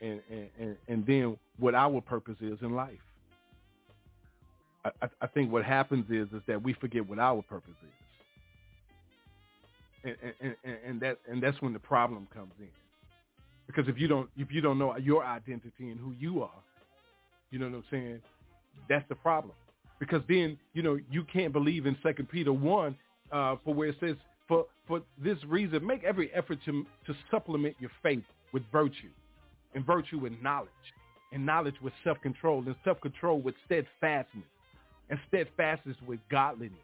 and, and, and then what our purpose is in life. I, I think what happens is is that we forget what our purpose is, and, and, and, and that and that's when the problem comes in. Because if you don't if you don't know your identity and who you are, you know what I'm saying? That's the problem. Because then, you know, you can't believe in Second Peter one, uh, for where it says, for for this reason, make every effort to to supplement your faith with virtue, and virtue with knowledge, and knowledge with self control, and self control with steadfastness, and steadfastness with godliness,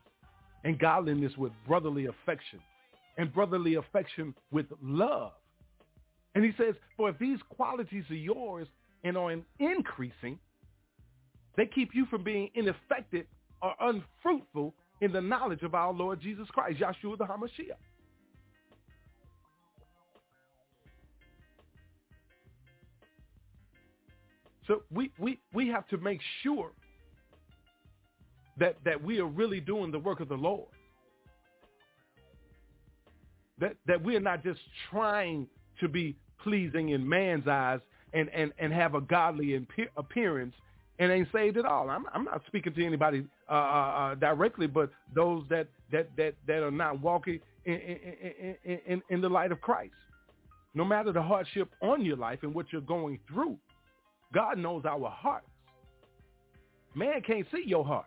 and godliness with brotherly affection, and brotherly affection with love. And he says, for if these qualities are yours and are increasing, they keep you from being ineffective or unfruitful in the knowledge of our Lord Jesus Christ, Yahshua the HaMashiach. So we, we, we have to make sure that, that we are really doing the work of the Lord. That, that we are not just trying to be pleasing in man's eyes and, and, and have a godly appearance and ain't saved at all. I'm, I'm not speaking to anybody uh, uh, uh, directly, but those that, that, that, that are not walking in, in, in, in the light of Christ. No matter the hardship on your life and what you're going through, God knows our hearts. Man can't see your heart.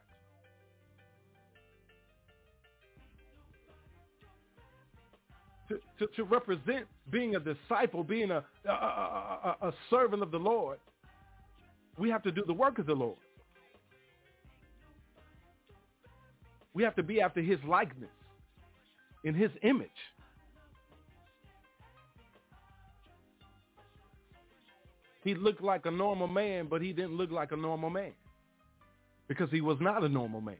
to, to, to represent being a disciple, being a, a, a, a servant of the Lord, we have to do the work of the Lord. We have to be after his likeness, in his image. He looked like a normal man, but he didn't look like a normal man because he was not a normal man.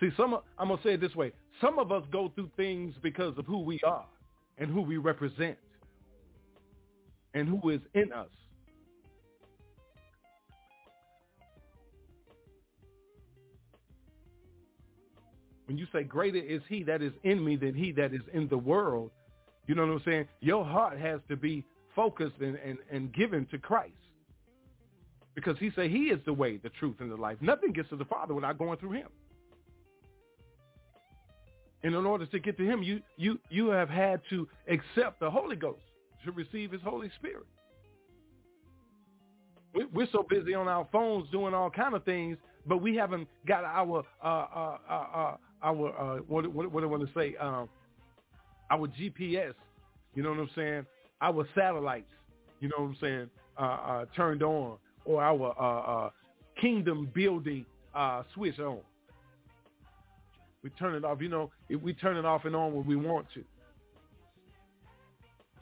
See, some I'm gonna say it this way: some of us go through things because of who we are and who we represent and who is in us. When you say greater is he that is in me than he that is in the world, you know what I'm saying? Your heart has to be focused and, and, and given to Christ. Because he said he is the way, the truth, and the life. Nothing gets to the Father without going through him. And in order to get to him, you, you, you have had to accept the Holy Ghost. to receive his Holy Spirit. We're so busy on our phones doing all kind of things, but we haven't got our uh, uh, uh, uh our uh, what, what, what I want to say? Um, our GPS. You know what I'm saying? Our satellites. You know what I'm saying? Uh, turned on, or our kingdom building switch on. We turn it off. You know, if we turn it off and on when we want to,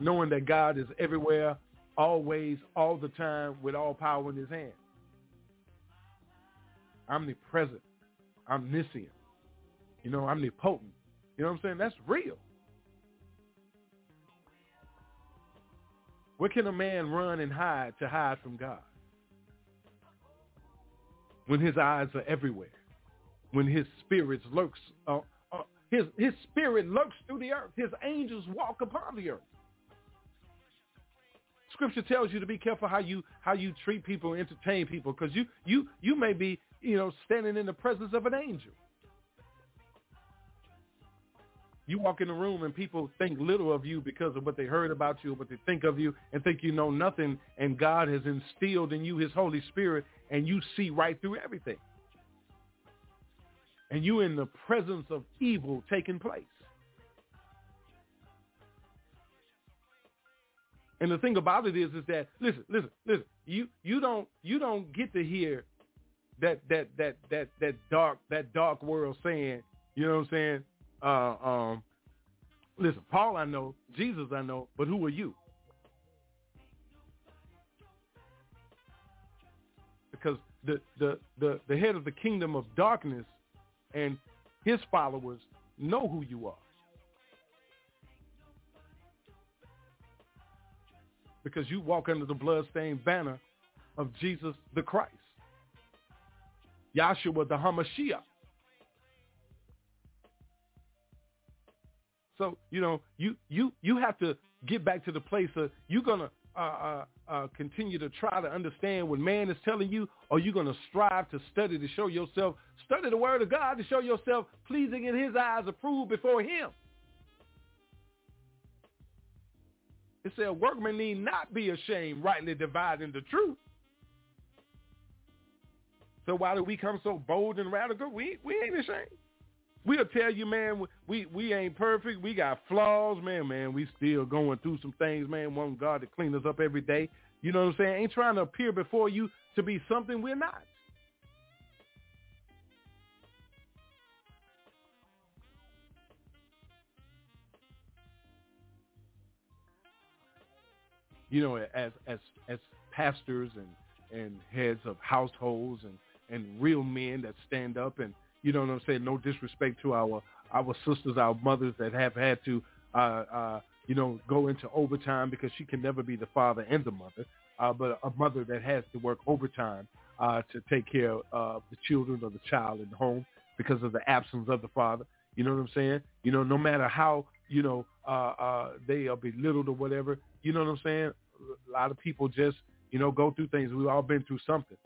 knowing that God is everywhere, always, all the time, with all power in His hand. Omnipresent, omniscient, you know, omnipotent. You know what I'm saying? That's real. Where can a man run and hide to hide from God? When his eyes are everywhere. When his spirit lurks, uh, uh, his, his spirit lurks through the earth. His angels walk upon the earth. Scripture tells you to be careful how you how you treat people, entertain people, because you you you may be you know standing in the presence of an angel. You walk in the room and people think little of you because of what they heard about you what they think of you and think you know nothing and God has instilled in you his Holy Spirit and you see right through everything. And you in the presence of evil taking place. And the thing about it is, is that listen, listen, listen. You you don't you don't get to hear that that that that that dark that dark world saying, you know what I'm saying? Uh, um, listen, Paul I know, Jesus I know, but who are you? Because the, the, the, the head of the kingdom of darkness and his followers know who you are. Because you walk under the bloodstained banner of Jesus the Christ. Yahshua the Hamashiach. So you know, you you you have to get back to the place of you're gonna uh, uh, uh, continue to try to understand what man is telling you, or you're gonna strive to study to show yourself, study the word of God to show yourself pleasing in His eyes, approved before Him. It said, "Workman need not be ashamed, rightly dividing the truth." So why do we come so bold and radical? We we ain't ashamed. We'll tell you, man, we, we ain't perfect. We got flaws, man, man. We still going through some things, man. Want God to clean us up every day. You know what I'm saying? Ain't trying to appear before you to be something we're not. You know, as as as pastors and and heads of households and and real men that stand up and you know what I'm saying? No disrespect to our our sisters, our mothers that have had to, uh, uh, you know, go into overtime because she can never be the father and the mother, uh, but a mother that has to work overtime uh, to take care of the children or the child in the home because of the absence of the father. You know what I'm saying? You know, no matter how you know uh, uh, they are belittled or whatever. You know what I'm saying? A lot of people just you know go through things. We've all been through something.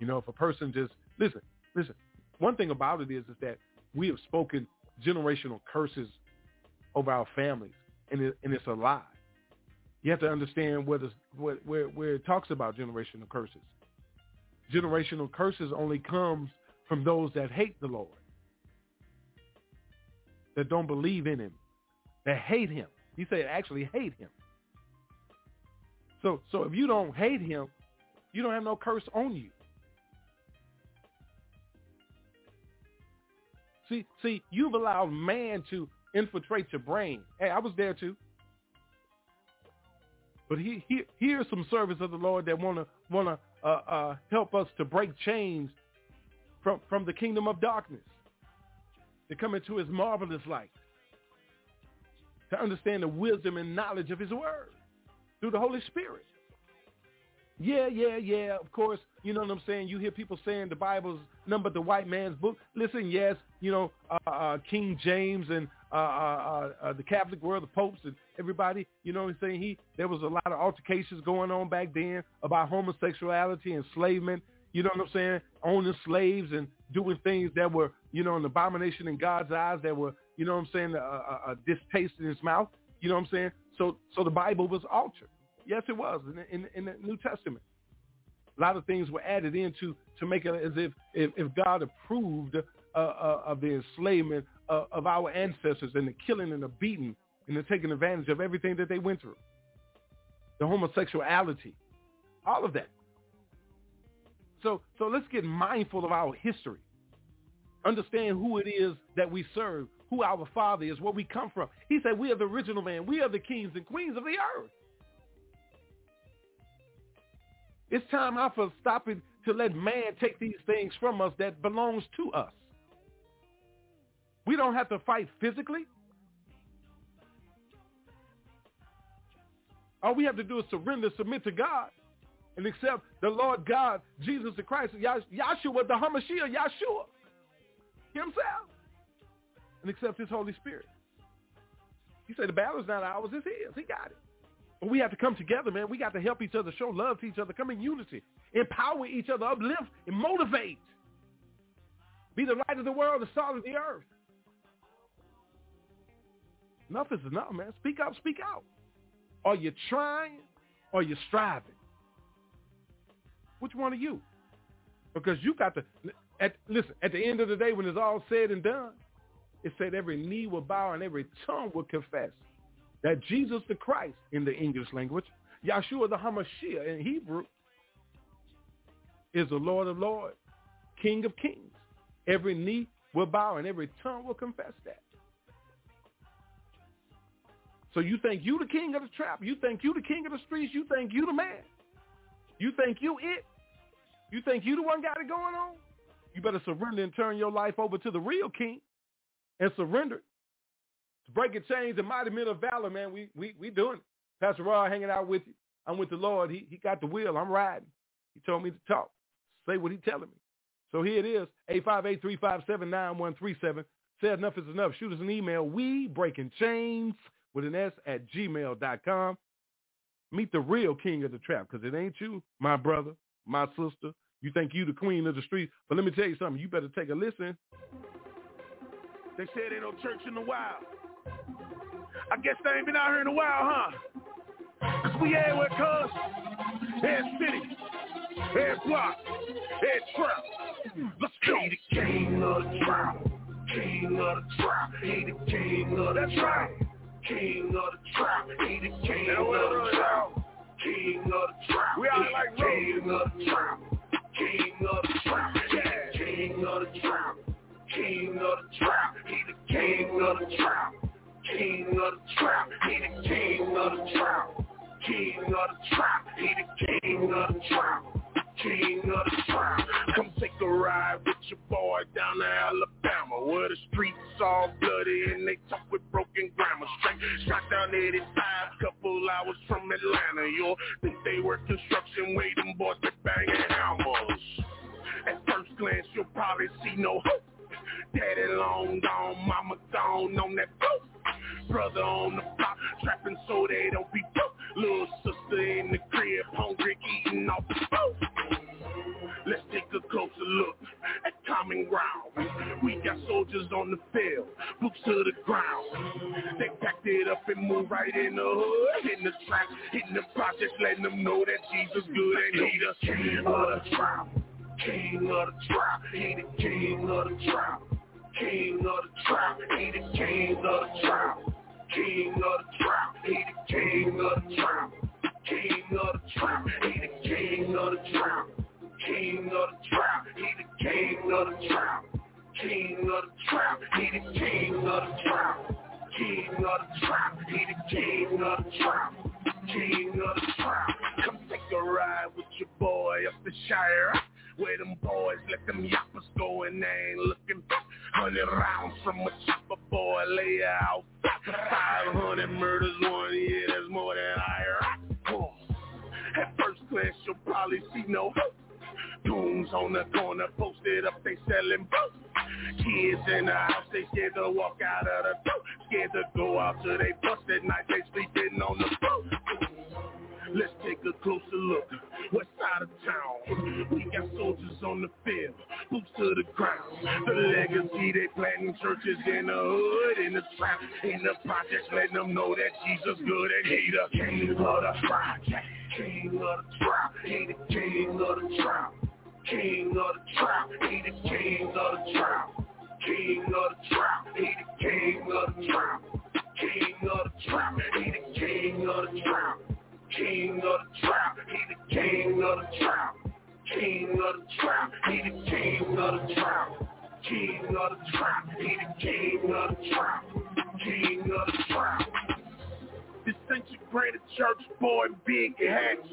You know, if a person just listen, listen one thing about it is is that we have spoken generational curses over our families, and it, and it's a lie. You have to understand where, where, where, where it talks about generational curses. Generational curses only comes from those that hate the Lord, that don't believe in him, that hate him. He said actually hate him. So, so if you don't hate him, you don't have no curse on you. See, see, you've allowed man to infiltrate your brain. Hey, I was there too. But he, he, here's some servants of the Lord that want to uh, uh, help us to break chains from from the kingdom of darkness, to come into His marvelous light, to understand the wisdom and knowledge of His word through the Holy Spirit. Yeah, yeah, yeah. Of course, you know what I'm saying. You hear people saying the Bible's number the white man's book. Listen, yes, you know uh, uh, King James and uh, uh, uh, the Catholic world, the popes and everybody. You know what I'm saying. He there was a lot of altercations going on back then about homosexuality, enslavement. You know what I'm saying? Owning slaves and doing things that were, you know, an abomination in God's eyes that were, you know what I'm saying, a, a, a distaste in his mouth. You know what I'm saying? So so the Bible was altered. Yes, it was in the, in, in the New Testament. A lot of things were added into to make it as if if, if God approved uh, uh, of the enslavement uh, of our ancestors and the killing and the beating and the taking advantage of everything that they went through, the homosexuality, all of that. So so let's get mindful of our history. Understand who it is that we serve, who our Father is, where we come from. He said we are the original man. We are the kings and queens of the earth. It's time out for stopping to let man take these things from us that belongs to us. We don't have to fight physically. All we have to do is surrender, submit to God, and accept the Lord God, Jesus the Christ, Yahshua, the Hamashiach, Yahshua, himself, and accept his Holy Spirit. He said the battle is not ours, it's his. He got it. We have to come together, man. We got to help each other, show love to each other, come in unity, empower each other, uplift, and motivate. Be the light of the world, the salt of the earth. Enough is enough, man. Speak up, speak out. Are you trying or are you striving? Which one are you? Because you got to, at, listen, at the end of the day, when it's all said and done, it said every knee will bow and every tongue will confess that Jesus the Christ in the English language, Yahshua the Hamashiach in Hebrew, is the Lord of lords, King of kings. Every knee will bow and every tongue will confess that. So you think you the king of the trap. You think you the king of the streets. You think you the man. You think you it. You think you the one got it going on. You better surrender and turn your life over to the real king and surrender breaking chains and mighty men of valor, man. We we we doing it. Pastor Rod hanging out with you. I'm with the Lord. He he got the wheel. I'm riding. He told me to talk. Say what he telling me. So here it is. 858-357-9137. Say enough is enough. Shoot us an email. We breaking chains with an S at gmail.com. Meet the real king of the trap because it ain't you, my brother, my sister. You think you the queen of the street. But let me tell you something. You better take a listen. They said ain't no church in the wild. I guess they ain't been out here in a while, huh? Cause we everywhere, cuz. Head city, head block, head trap. Let's go. He the king of the trap. King of the trap. He the king of the trap. King of the trap. He the king of the trap. King of the trap. We all like king of the trap. King of the trap. King of the trap. King of the trap. He the king of the trap. King of the trap. He the king of the trap. King of the trap. He the king of the trap king of the trap. Come take a ride with your boy down to Alabama, where the streets all bloody and they talk with broken grammar. Straight shot down 85, couple hours from Atlanta. You'll think they were construction, waiting boys they banging hammers. At first glance, you'll probably see no hope. Daddy long gone, mama gone on that boat. Brother on the block, trapping so they don't be broke. Little sister in the crib, hungry, eating off the boat. Let's take a closer look at common ground. We got soldiers on the field, boots to the ground. They packed it up and moved right in the hood, hitting the track, hitting the projects, letting them know that Jesus good of the trap, he the king of the trap. King of the trap, he the king of the trap. King of the trap, he the king of the trap. King of the trap, he the king of the trap. King of the trap, he the king of the trap. King of the trap, he the king of the trap. King of the trap, he the king of the trap. King of the trap, come take a ride with your boy up the Shire. Where them boys let them yappers go and they ain't looking back. Hundred rounds from a chopper boy, lay out. Five hundred murders one year, that's more than I heard. At first glance, you'll probably see no hope. On the corner, posted up, they selling boats. Kids in the house, they scared to walk out of the door. Scared to go out till they bust at night, they sleeping on the boat. Let's take a closer look. West side of town. We got soldiers on the field, boots to the ground. The legacy they planting churches in the hood, in the trap, in the projects, letting them know that Jesus good and he the king of the project, king of the trap, he the king of the trap, king of the trap, he the king of the trap, king of the trap, he the king of the trap, king of the trap, he the king of the trap. King of the trap, he the king of the trap. King of the trap, he the king of the trap. King of the trap, he the king of the trap. King of the trap. This ain't your church boy big hats.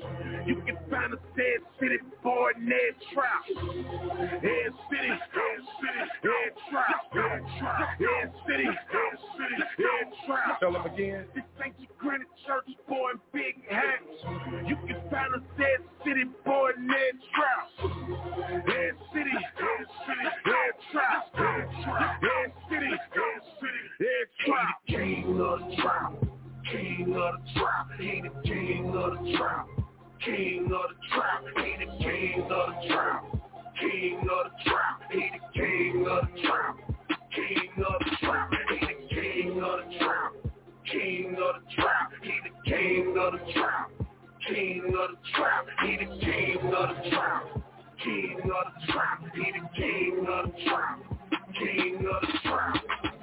You can find a dead city boy Ned Trap. Head city, head city, head trap, head trap, head city, head city, head trap. Tell them again. This ain't your church boy big hats. You can find a dead city boy Ned Trap. Head city, head city, head trap, head trap, head city, head city, head trap. King of the trap. King of the trap, he the king of the trap. King of the trap, he the king of the trap. King of the trap, he the king of the trap. King of the trap, he the king of the trap. King of the trap, he the king of the trap. King of the trap, he the king of the trap. King of the trap, he the king of the trap. King of the trap.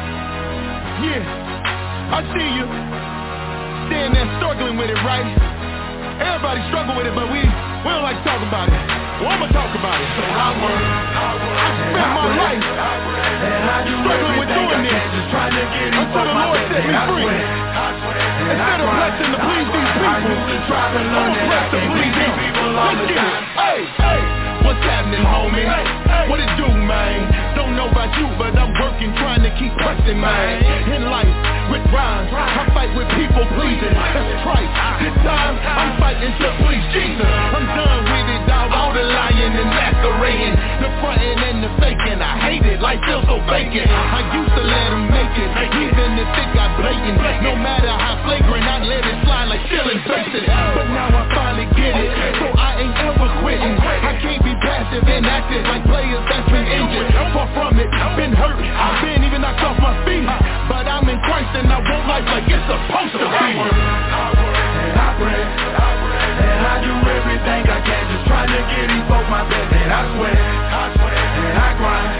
Yeah, I see you. Standing there struggling with it, right? Everybody struggle with it, but we, we don't like to talk about it. Well, I'ma talk about it. So I work, I spent my life and I struggling with doing this until the Lord set me free. Instead of blessing to please these people, I'm blessed to please Him. Let's get it. Hey, hey. What's happening, homie? What it do, man? Don't know pressing, man. In life, with rhymes, I fight with people pleasing. That's trite. This time, I'm fighting to please Jesus. I'm done with it, dog. All the lying and masquerading, the fronting and the faking. I hate it, life feels so vacant. I used to let them make it, even if it got blatant. No matter how flagrant, I let it slide like ceiling faces. But now I finally get it, so I ain't ever quitting. I active like players that's been injured. Far from it, I've been hurt, I've been even knocked off my feet. But I'm in Christ and I want life like it's supposed to be. I work, and I pray, and I do everything I can, just trying to get these folks my best. And I sweat, and I grind,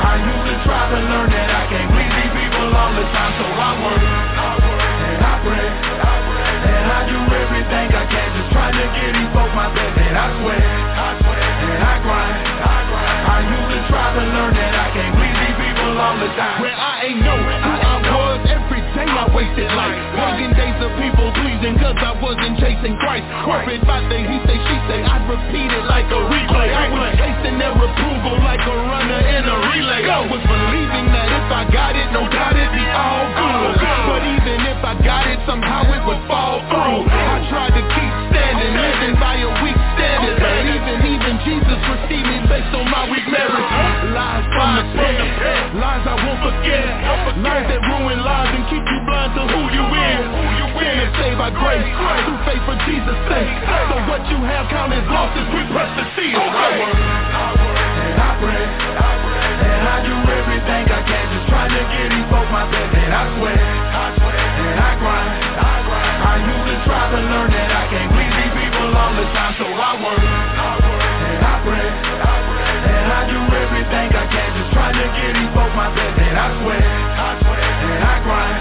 I used to try to learn that I can't please these people all the time, so I work, and I pray, and I do everything I can, trying to get these folks my best. And I sweat, and I grind, I used to try to learn that I can't please these people all the time. Where I ain't know who I was. Every day I wasted life. Working days of people pleasing cause I wasn't chasing Christ. Worried about the he say she say I'd repeat it like a replay. I was chasing their approval like a runner in a relay. I was believing that if I got it, no doubt it'd be all good. But even if I got it, somehow it would fall through. I tried to forget that ruin lives and keep you blind to who you is. Sinners saved by grace, through faith for Jesus' sake. So what you have count as lost as we press the seal I work, and I pray, and I do everything I can, just trying to get these folks my best. And I sweat, and I grind, I used to try to learn that I can't please these people all the time, so I work, and I pray, and I do everything I can, trying to get these folks my best. And I sweat, and I grind,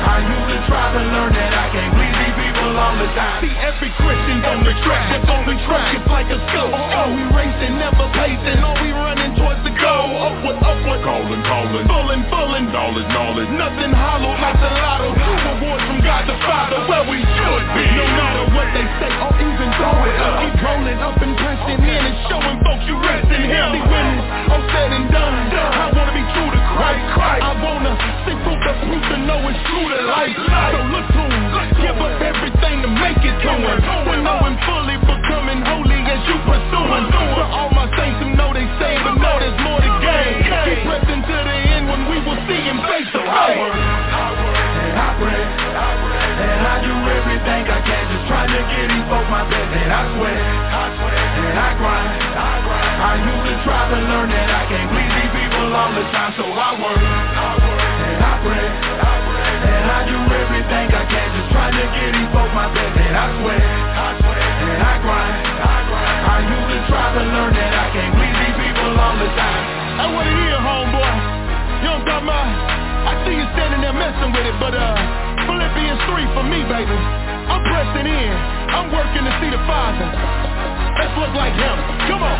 I used to try to learn that I can't please these people all the time. See every Christian's on the track, it's on the track, it's like a scope. Oh, we racing, never pacing, oh, we running towards the goal. Upward, upward, Calling, calling, Fullin', fullin', knowledge, knowledge. Nothing hollow like the lotto. Rewards from God the Father, where we should be. No matter what they say or show it up. Keep rolling up and pressing in and showing folks you're in him. See when it's all and done, I wanna be true to Christ. I wanna see proof the proof to know it's true to life. So look to him, give up everything to make it to him. We know him fully becoming holy as you pursuing. For sweat, and I swear, grind, I grind. I used to try to learn that I can't please these people all the time, so I work, I work, and I pray, I pray, and I do everything I can, just trying to get these folks my best, and I sweat, I sweat, and I grind, I grind. I used to try to learn that I can't please these people all the time. I wanna hear, homeboy. You I'm talking about? I see you standing there messing with it, but uh, Philippians 3 for me, baby. I'm pressing in. I'm working to see the Father. Let's look like him. Come on.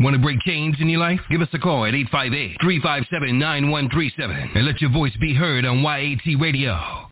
Want to break chains in your life? Give us a call at 858-357-9137 and let your voice be heard on YAT Radio. All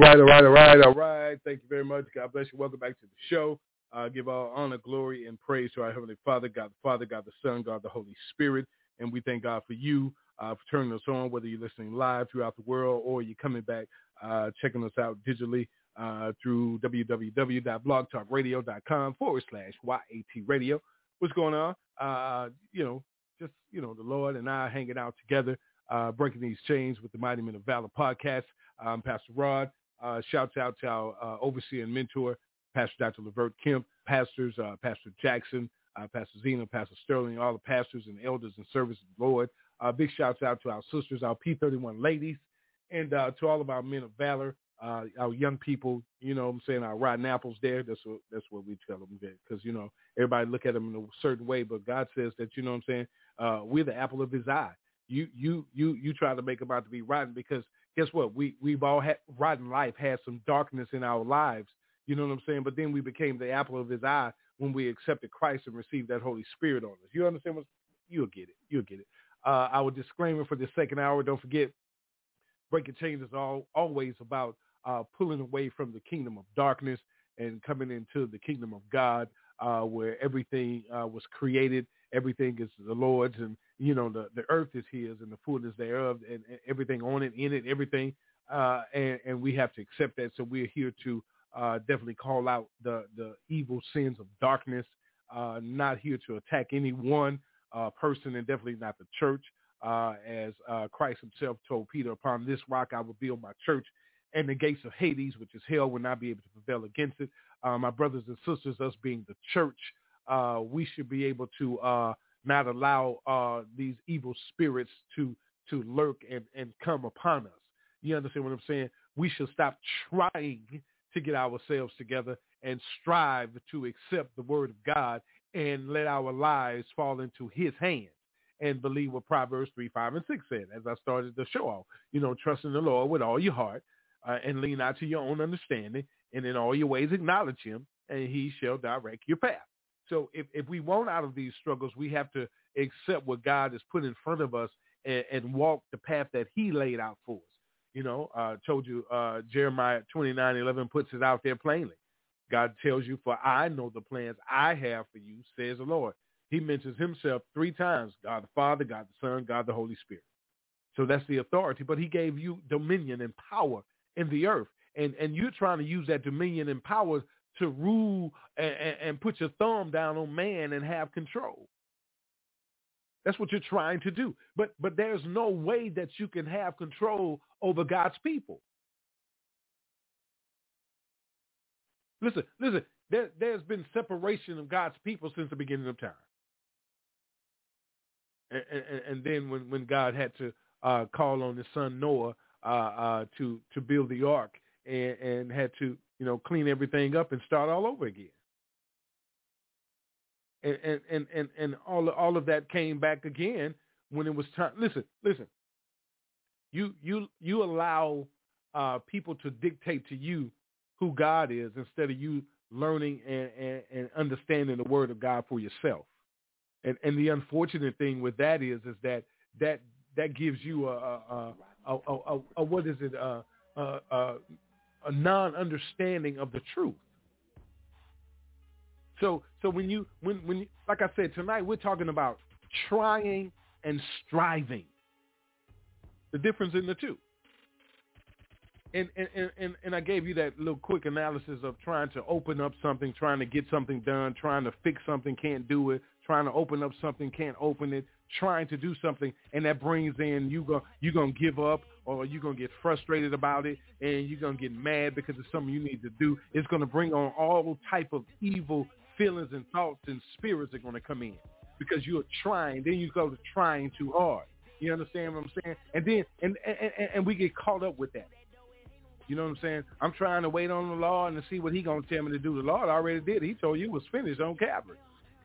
right, all right, all right, all right. Thank you very much. God bless you. Welcome back to the show. Uh, give all honor, glory, and praise to our Heavenly Father, God the Father, God the Son, God the Holy Spirit. And we thank God for you uh, for turning us on, whether you're listening live throughout the world or you're coming back, uh, checking us out digitally uh, through www.blogtalkradio.com forward slash YAT radio. What's going on? Uh, you know, just, you know, the Lord and I hanging out together, uh, breaking these chains with the Mighty Men of Valor podcast. I'm Pastor Rod. Uh, shouts out to our uh, overseer and mentor, Pastor Dr. Levert Kemp, pastors, uh, Pastor Jackson, uh, Pastor Zena, Pastor Sterling, all the pastors and elders and service of the Lord. Uh, big shouts out to our sisters, our P31 ladies, and uh, to all of our men of valor, uh, our young people, you know what I'm saying, our rotten apples there. That's what, that's what we tell them because, you know, everybody look at them in a certain way, but God says that, you know what I'm saying, uh, we're the apple of his eye. You, you, you, you try to make them out to be rotten because guess what? We, we've all had rotten life, had some darkness in our lives. You know what I'm saying? But then we became the apple of his eye when we accepted Christ and received that Holy Spirit on us. You understand what? You'll get it. You'll get it. Uh, our disclaimer for the second hour, don't forget, Breaking Chains is all, always about uh, pulling away from the kingdom of darkness and coming into the kingdom of God, uh, where everything uh, was created, everything is the Lord's, and you know the, the earth is His and the fullness thereof, and, and everything on it, in it, everything, uh, and, and we have to accept that. So we're here to uh, definitely call out the the evil sins of darkness. Uh, not here to attack any one uh, person, and definitely not the church. Uh, as uh, Christ Himself told Peter, "Upon this rock I will build my church, and the gates of Hades, which is hell, will not be able to prevail against it." Uh, my brothers and sisters, us being the church, uh, we should be able to uh, not allow uh, these evil spirits to to lurk and, and come upon us. You understand what I'm saying? We should stop trying to get ourselves together and strive to accept the word of God and let our lives fall into his hands and believe what Proverbs 3, 5, and 6 said as I started the show off. You know, trust in the Lord with all your heart uh, and lean not to your own understanding and in all your ways acknowledge him and he shall direct your path. So if, if we want out of these struggles, we have to accept what God has put in front of us and, and walk the path that he laid out for us. You know, uh, told you uh, Jeremiah 29, 11 puts it out there plainly. God tells you, for I know the plans I have for you, says the Lord. He mentions himself three times, God the Father, God the Son, God the Holy Spirit. So that's the authority. But he gave you dominion and power in the earth. And, and you're trying to use that dominion and power to rule and, and, put your thumb down on man and have control. That's what you're trying to do. But but there's no way that you can have control over God's people. Listen, listen, there, there's been separation of God's people since the beginning of time. And, and, then when, when God had to uh, call on his son Noah uh, uh, to to build the ark and, and had to you know clean everything up and start all over again and and and and all all of that came back again when it was time. Listen, listen. You you you allow uh, people to dictate to you who God is instead of you learning and, and, and understanding the Word of God for yourself. And and the unfortunate thing with that is is that that that gives you a a, a, a, a, a what is it a, a, a, a non-understanding of the truth. So so when you when when you, like I said tonight we're talking about trying and striving. The difference in the two. And and, and and I gave you that little quick analysis of trying to open up something, trying to get something done, trying to fix something, can't do it, trying to open up something, can't open it, trying to do something, and that brings in you go you gonna give up or you're to get frustrated about it and you're to get mad because it's something you need to do. It's to bring on all type of evil feelings and thoughts and spirits are to come in because you're trying. Then you go to trying too hard. You understand what I'm saying? And then and and, and we get caught up with that. You know what I'm saying? I'm trying to wait on the Lord and to see what he gonna tell me to do. The Lord already did. He told you it was finished on Calvary.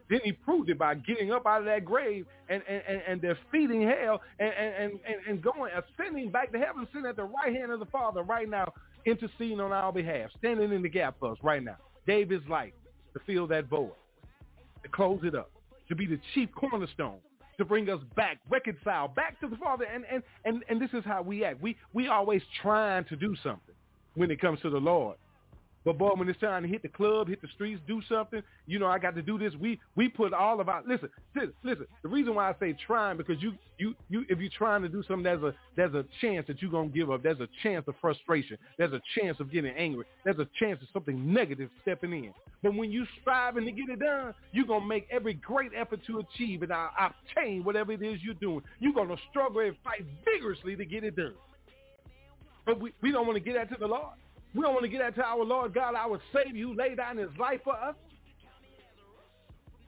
Then he proved it by getting up out of that grave and, and, and, and defeating hell and, and, and, and going, ascending back to heaven, sitting at the right hand of the Father right now, interceding on our behalf, standing in the gap for us right now. His life to fill that void, to close it up, to be the chief cornerstone, to bring us back, reconcile back to the Father. And, and, and, and this is how we act. We, we always trying to do something when it comes to the Lord. But boy, when it's time to hit the club, hit the streets, do something, you know, I got to do this. We we put all of our listen, listen. The reason why I say trying because you you you if you're trying to do something, there's a there's a chance that you're gonna give up. There's a chance of frustration. There's a chance of getting angry. There's a chance of something negative stepping in. But when you striving to get it done, you're gonna make every great effort to achieve and obtain whatever it is you're doing. You're gonna struggle and fight vigorously to get it done. But we, we don't want to get that to the Lord. We don't want to get that to our Lord God, our Savior, who laid down his life for us.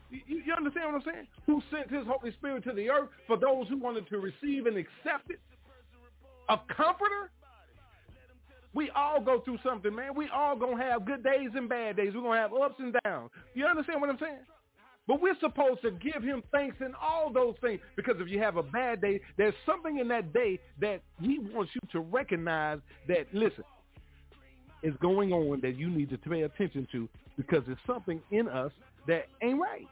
You, you, understand what I'm saying? Who sent his Holy Spirit to the earth for those who wanted to receive and accept it? A comforter? We all go through something, man. We all going to have good days and bad days. We're going to have ups and downs. You understand what I'm saying? But we're supposed to give him thanks in all those things because if you have a bad day, there's something in that day that he wants you to recognize that, listen, is going on that you need to pay attention to because there's something in us that ain't right.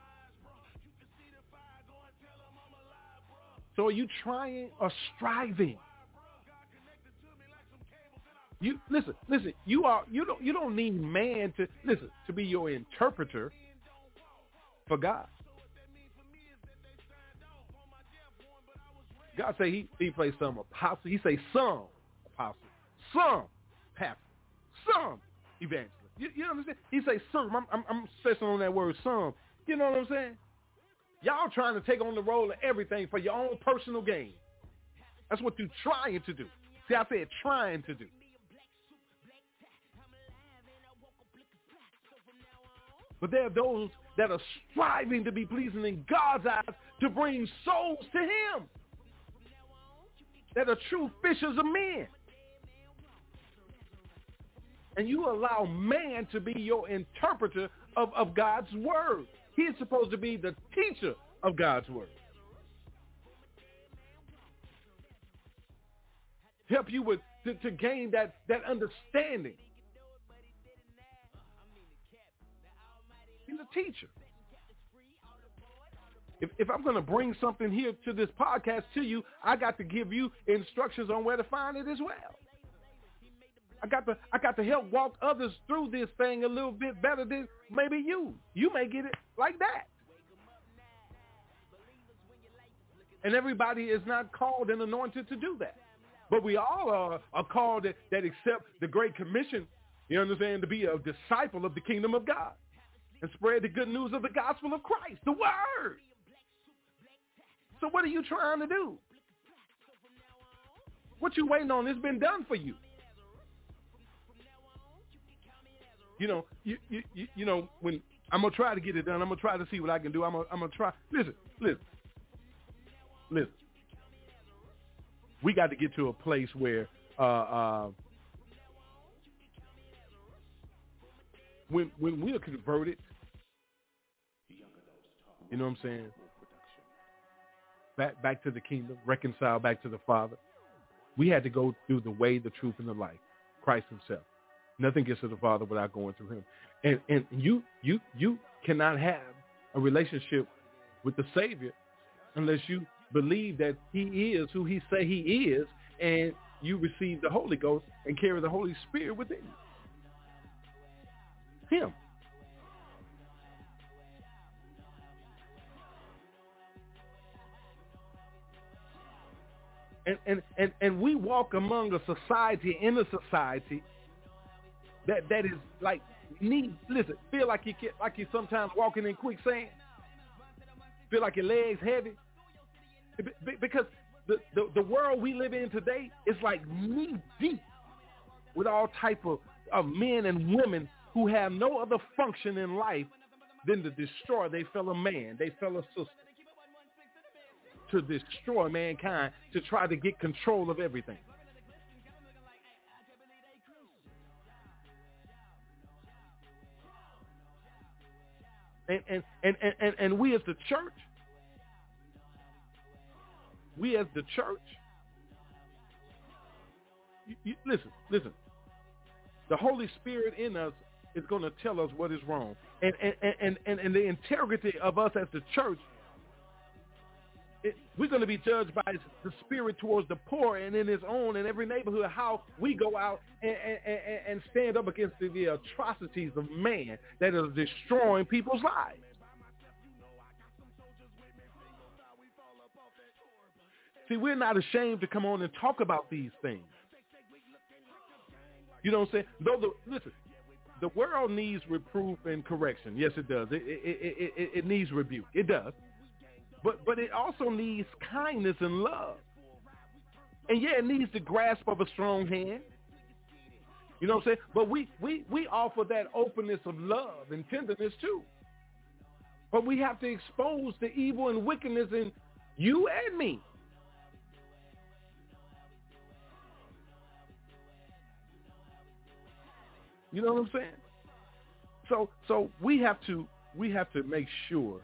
So are you trying or striving? You listen, listen. You are you don't you don't need man to listen to be your interpreter for God. God say he he plays some apostle. He say some apostle, some pastor, some evangelist. You, you understand? He say some. I'm, I'm, I'm stressing on that word some. You know what I'm saying? Y'all trying to take on the role of everything for your own personal gain. That's what you're trying to do. See, I said trying to do. But there are those that are striving to be pleasing in God's eyes to bring souls to him. That are true fishers of men and you allow man to be your interpreter of, of God's word. He is supposed to be the teacher of God's word. Help you with to, to gain that, that understanding. He's a teacher. If, if I'm going to bring something here to this podcast to you, I got to give you instructions on where to find it as well. I got to I got to help walk others through this thing a little bit better than maybe you. You may get it like that. And everybody is not called and anointed to do that. But we all are, are called that, that accept the Great Commission, you understand, to be a disciple of the kingdom of God and spread the good news of the gospel of Christ, the word. So what are you trying to do? What you waiting on? It's been done for you. You know, you, you, you, you know, when I'm gonna try to get it done, I'm gonna try to see what I can do. I'm gonna, I'm gonna try. Listen, listen, listen. We got to get to a place where uh, uh, when when we are converted, you know what I'm saying? Back back to the kingdom, reconcile back to the Father. We had to go through the way, the truth, and the life, Christ Himself. Nothing gets to the Father without going through him. And and you you you cannot have a relationship with the Savior unless you believe that he is who he say he is and you receive the Holy Ghost and carry the Holy Spirit within you. Him. And, and, and, and we walk among a society, in a society that that is like need listen feel like you like you sometimes walking in quicksand feel like your legs heavy. Because the, the, the world we live in today is like knee deep with all type of, of men and women who have no other function in life than to destroy. Their fellow man, their fellow sister, to destroy mankind, to try to get control of everything. And, and, and, and, and we as the church, we as the church, you, you, listen, listen. The Holy Spirit in us is going to tell us what is wrong. And, and, and, and, and the integrity of us as the church, we're going to be judged by the spirit towards the poor and in his own and every neighborhood, how we go out and, and, and stand up against the, the atrocities of man that is destroying people's lives. See, we're not ashamed to come on and talk about these things. You know what I'm saying? Though the listen, the world needs reproof and correction. Yes, it does. It, it, it, it, it needs rebuke. It does. But but it also needs kindness and love. And yeah, it needs the grasp of a strong hand. You know what I'm saying? But we, we, we offer that openness of love and tenderness too. But we have to expose the evil and wickedness in you and me. You know what I'm saying? So so we have to we have to make sure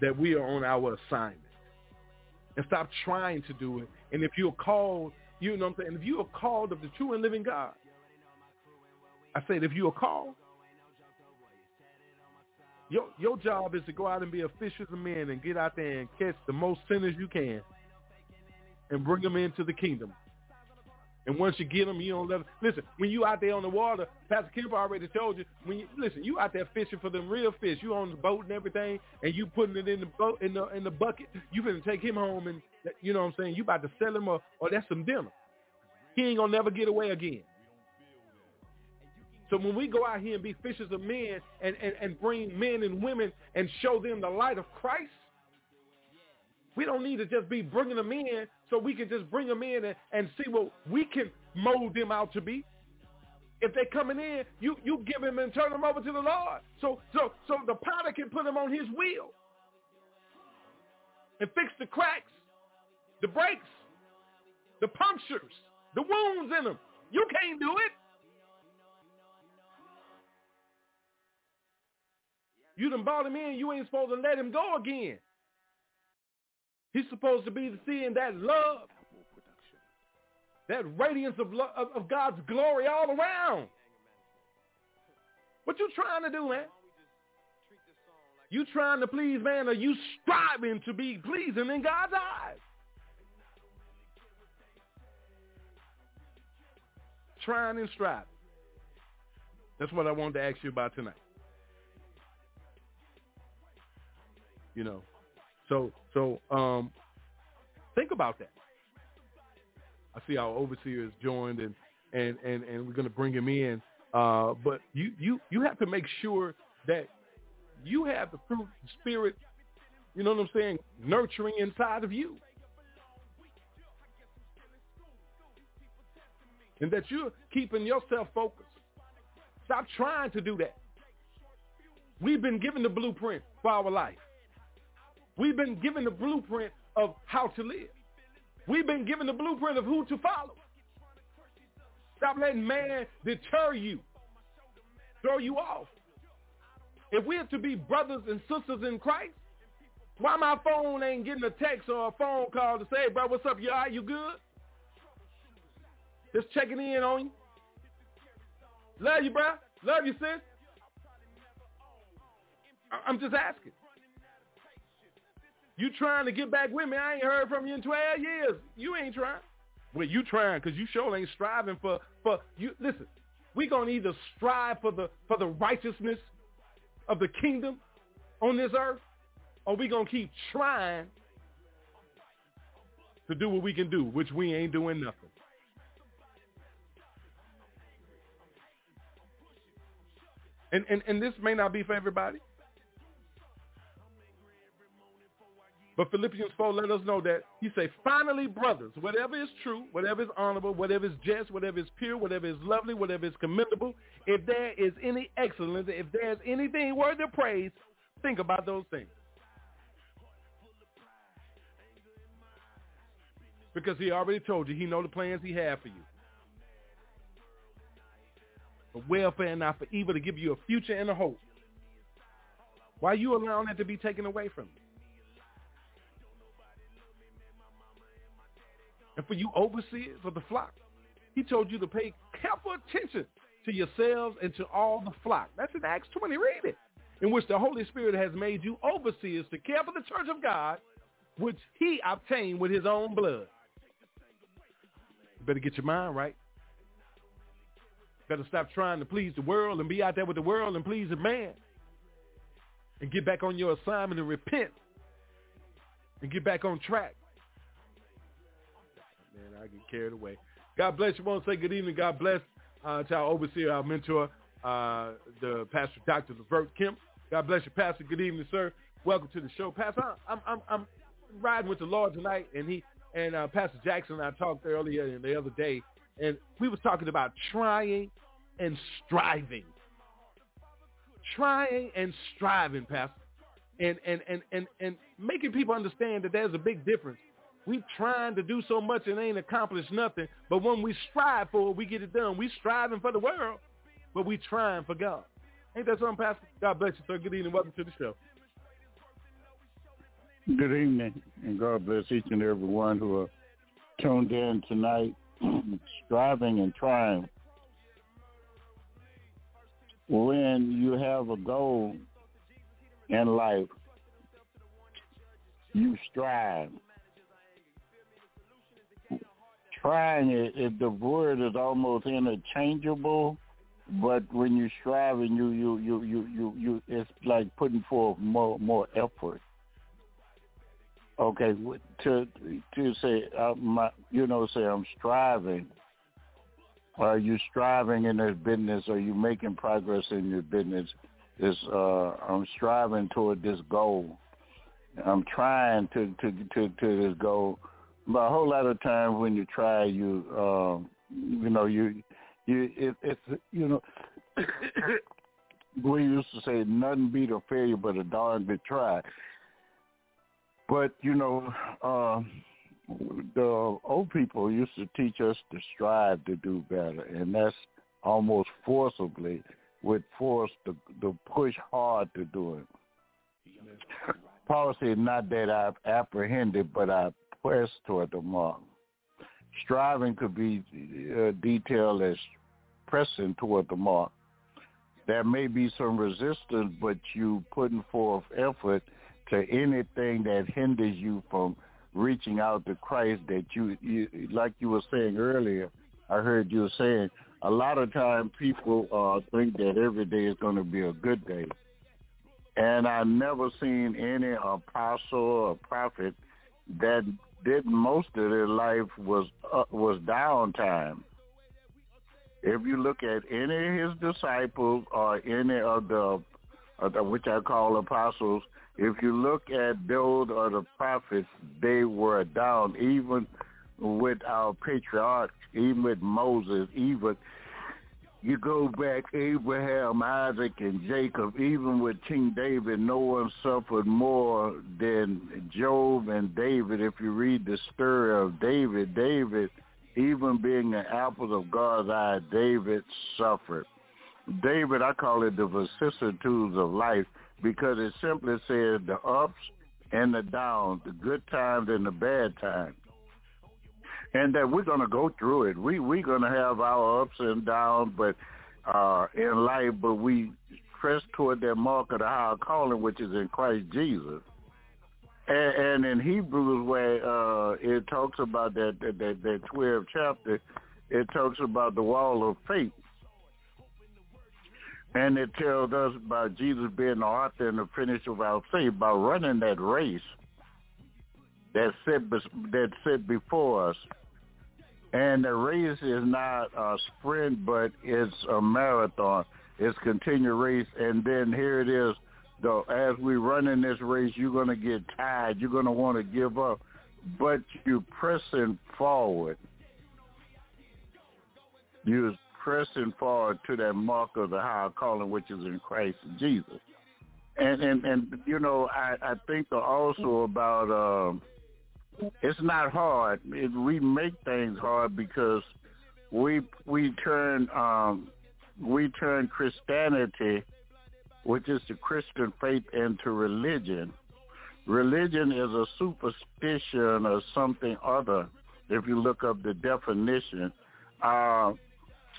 that we are on our assignment and stop trying to do it. And if you're called, you know what I'm saying? If you are called of the true and living God, I said if you are called, your your job is to go out and be a fisher of men and get out there and catch the most sinners you can and bring them into the kingdom. And once you get them, you don't let them. Listen, when you out there on the water, Pastor Kemp already told you. When you listen, you out there fishing for them real fish. You on the boat and everything, and you putting it in the boat in the in the bucket. You gonna take him home, and you know what I'm saying. You about to sell him, or or that's some dinner. He ain't gonna never get away again. So when we go out here and be fishers of men and, and, and bring men and women and show them the light of Christ, we don't need to just be bringing them in so we can just bring them in and, and see what we can mold them out to be. If they're coming in, you, you give them and turn them over to the Lord. So, so, so the potter can put them on his wheel and fix the cracks, the breaks, the punctures, the wounds in them. You can't do it. You done brought him in. You ain't supposed to let him go again. He's supposed to be seeing that love, that radiance of, love, of, of God's glory all around. What you trying to do, man? You trying to please man or you striving to be pleasing in God's eyes? Trying and striving. That's what I wanted to ask you about tonight. You know, so so um, think about that. I see our overseer has joined and and and and we're going to bring him in. Uh, but you you you have to make sure that you have the fruit spirit. You know what I'm saying? Nurturing inside of you. And that you're keeping yourself focused. Stop trying to do that. We've been given the blueprint for our life. We've been given the blueprint of how to live. We've been given the blueprint of who to follow. Stop letting man deter you, throw you off. If we're to be brothers and sisters in Christ, why my phone ain't getting a text or a phone call to say, bro, what's up? You all right? You good? Just checking in on you. Love you, bro. Love you, sis. I'm just asking. You trying to get back with me. I ain't heard from you in 12 years. You ain't trying. Well, you trying because you sure ain't striving for, for you. Listen, we going to either strive for the, for the righteousness of the kingdom on this earth, or we going to keep trying to do what we can do, which we ain't doing nothing. And, and, and this may not be for everybody. But Philippians 4 let us know that he say, finally, brothers, whatever is true, whatever is honorable, whatever is just, whatever is pure, whatever is lovely, whatever is commendable, if there is any excellence, if there's anything worthy of praise, think about those things. Because he already told you he know the plans he had for you. For welfare and not for evil to give you a future and a hope. Why are you allowing that to be taken away from you? And for you overseers of the flock, he told you to pay careful attention to yourselves and to all the flock. That's in Acts 20. Read it. In which the Holy Spirit has made you overseers to care for the church of God, which he obtained with his own blood. You better get your mind right. Better stop trying to please the world and be out there with the world and please the man. And get back on your assignment and repent. And get back on track. Man, I get carried away. God bless you. Want to say good evening. God bless uh, to our overseer, our mentor, uh, the Pastor Dr. Levert Kemp. God bless you, Pastor. Good evening, sir. Welcome to the show, Pastor. I'm I'm I'm riding with the Lord tonight, and he and uh, Pastor Jackson and I talked earlier and the other day, and we was talking about trying and striving, trying and striving, Pastor, and and and and and making people understand that there's a big difference. We trying to do so much and ain't accomplished nothing, but when we strive for it, we get it done. We striving for the world, but we trying for God. Ain't that something, Pastor? God bless you, sir. Good evening. Welcome to the show. Good evening, and God bless each and every one who are tuned in tonight, striving and trying. When you have a goal in life, you strive. Trying it, it the word is almost interchangeable, but when you strive and you you you you you, you it's like putting forth more more effort. Okay to to say uh, my you know say i'm striving. Are you striving in this business? Are you making progress in your business? Is uh i'm striving toward this goal. I'm trying to to to to this goal but a whole lot of times when you try you um you know you you it, it's you know we used to say nothing beat a failure but a darn good try but you know, uh, the old people used to teach us to strive to do better, and that's almost forcibly with force to, to push hard to do it. Paul said, not that I've apprehended, but I press toward the mark. Striving could be uh, detailed as pressing toward the mark. There may be some resistance, but you putting forth effort – to anything that hinders you from reaching out to Christ that you, you like you were saying earlier, I heard you saying a lot of times people uh, think that every day is going to be a good day. And I've never seen any apostle or prophet that did most of their life was uh, was downtime. If you look at any of his disciples or any of the, the which I call apostles, if you look at those or the prophets, they were down even with our patriarchs, even with Moses, even you go back Abraham, Isaac, and Jacob, even with King David, no one suffered more than Job and David. If you read the story of David, David, even being an apple of God's eye, David suffered. David, I call it the vicissitudes of life because it simply says the ups and the downs, the good times and the bad times. And that we're going to go through it. We we're going to have our ups and downs, but uh, in life, but we press toward that mark of the higher calling, which is in Christ Jesus. And, and in Hebrews, where uh, it talks about that that that, 12th chapter, it talks about the wall of faith and it tells us about Jesus being the author and the finisher of our faith by running that race that set, that set before us. And the race is not a sprint, but it's a marathon. It's a continued race. And then here it is, though as we run in this race, you're going to get tired. You're going to want to give up, but you're pressing forward. You're pressing forward to that mark of the high calling, which is in Christ Jesus. And and and you know, I I think also about um, it's not hard. It, we make things hard because we we turn um, we turn Christianity, which is the Christian faith, into religion. Religion is a superstition or something other. If you look up the definition, uh,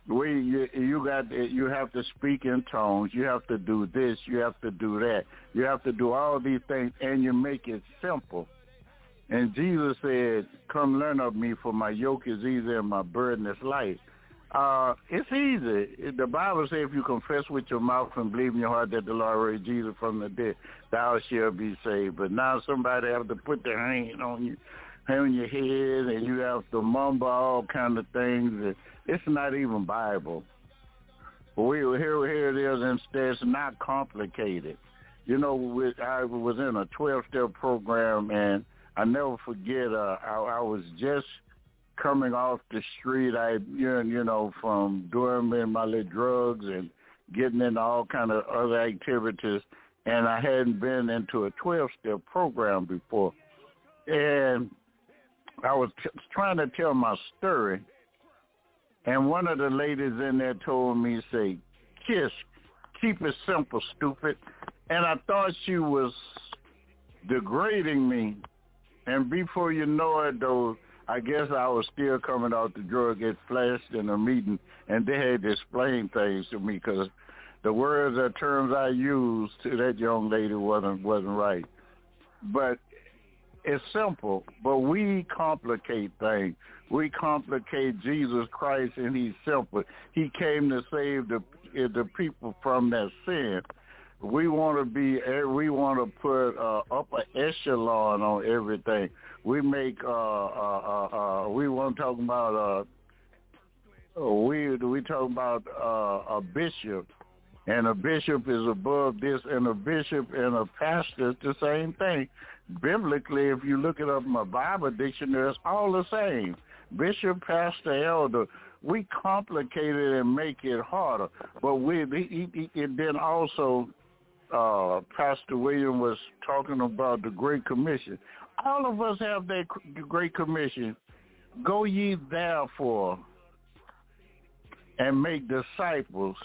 we you, you got you have to speak in tones. You have to do this. You have to do that. You have to do all these things, and you make it simple. And Jesus said, "Come learn of me, for my yoke is easy and my burden is light." Uh, it's easy. The Bible says, if you confess with your mouth and believe in your heart that the Lord raised Jesus from the dead, thou shalt be saved. But now somebody have to put their hand on you, hand on your head, and you have to mumble all kind of things. It's not even Bible. We here, here it is. Instead, it's not complicated. You know, I was in a 12-step program, and I never forget. Uh, I, I was just coming off the street. I, you know, from doing my little drugs and getting into all kind of other activities, and I hadn't been into a 12-step program before. And I was t- trying to tell my story, and one of the ladies in there told me, say, kiss, keep it simple, stupid. And I thought she was degrading me. And before you know it, though, I guess I was still coming out the drug. It flashed in a meeting, and they had to explain things to me because the words or terms I used to that young lady wasn't wasn't right. But it's simple, but we complicate things. We complicate Jesus Christ, and He's simple. He came to save the the people from that sin. We want to be. We want to put uh, upper echelon on everything. We make. Uh, uh, uh, uh, we want to talk about. Uh, we we talk about uh, a bishop, and a bishop is above this, and a bishop and a pastor is the same thing biblically, if you look it up in my Bible dictionary, it's all the same. Bishop, pastor, elder. We complicate it and make it harder. But we, it then also, uh, Pastor William was talking about the Great Commission. All of us have that Great Commission. Go ye therefore and make disciples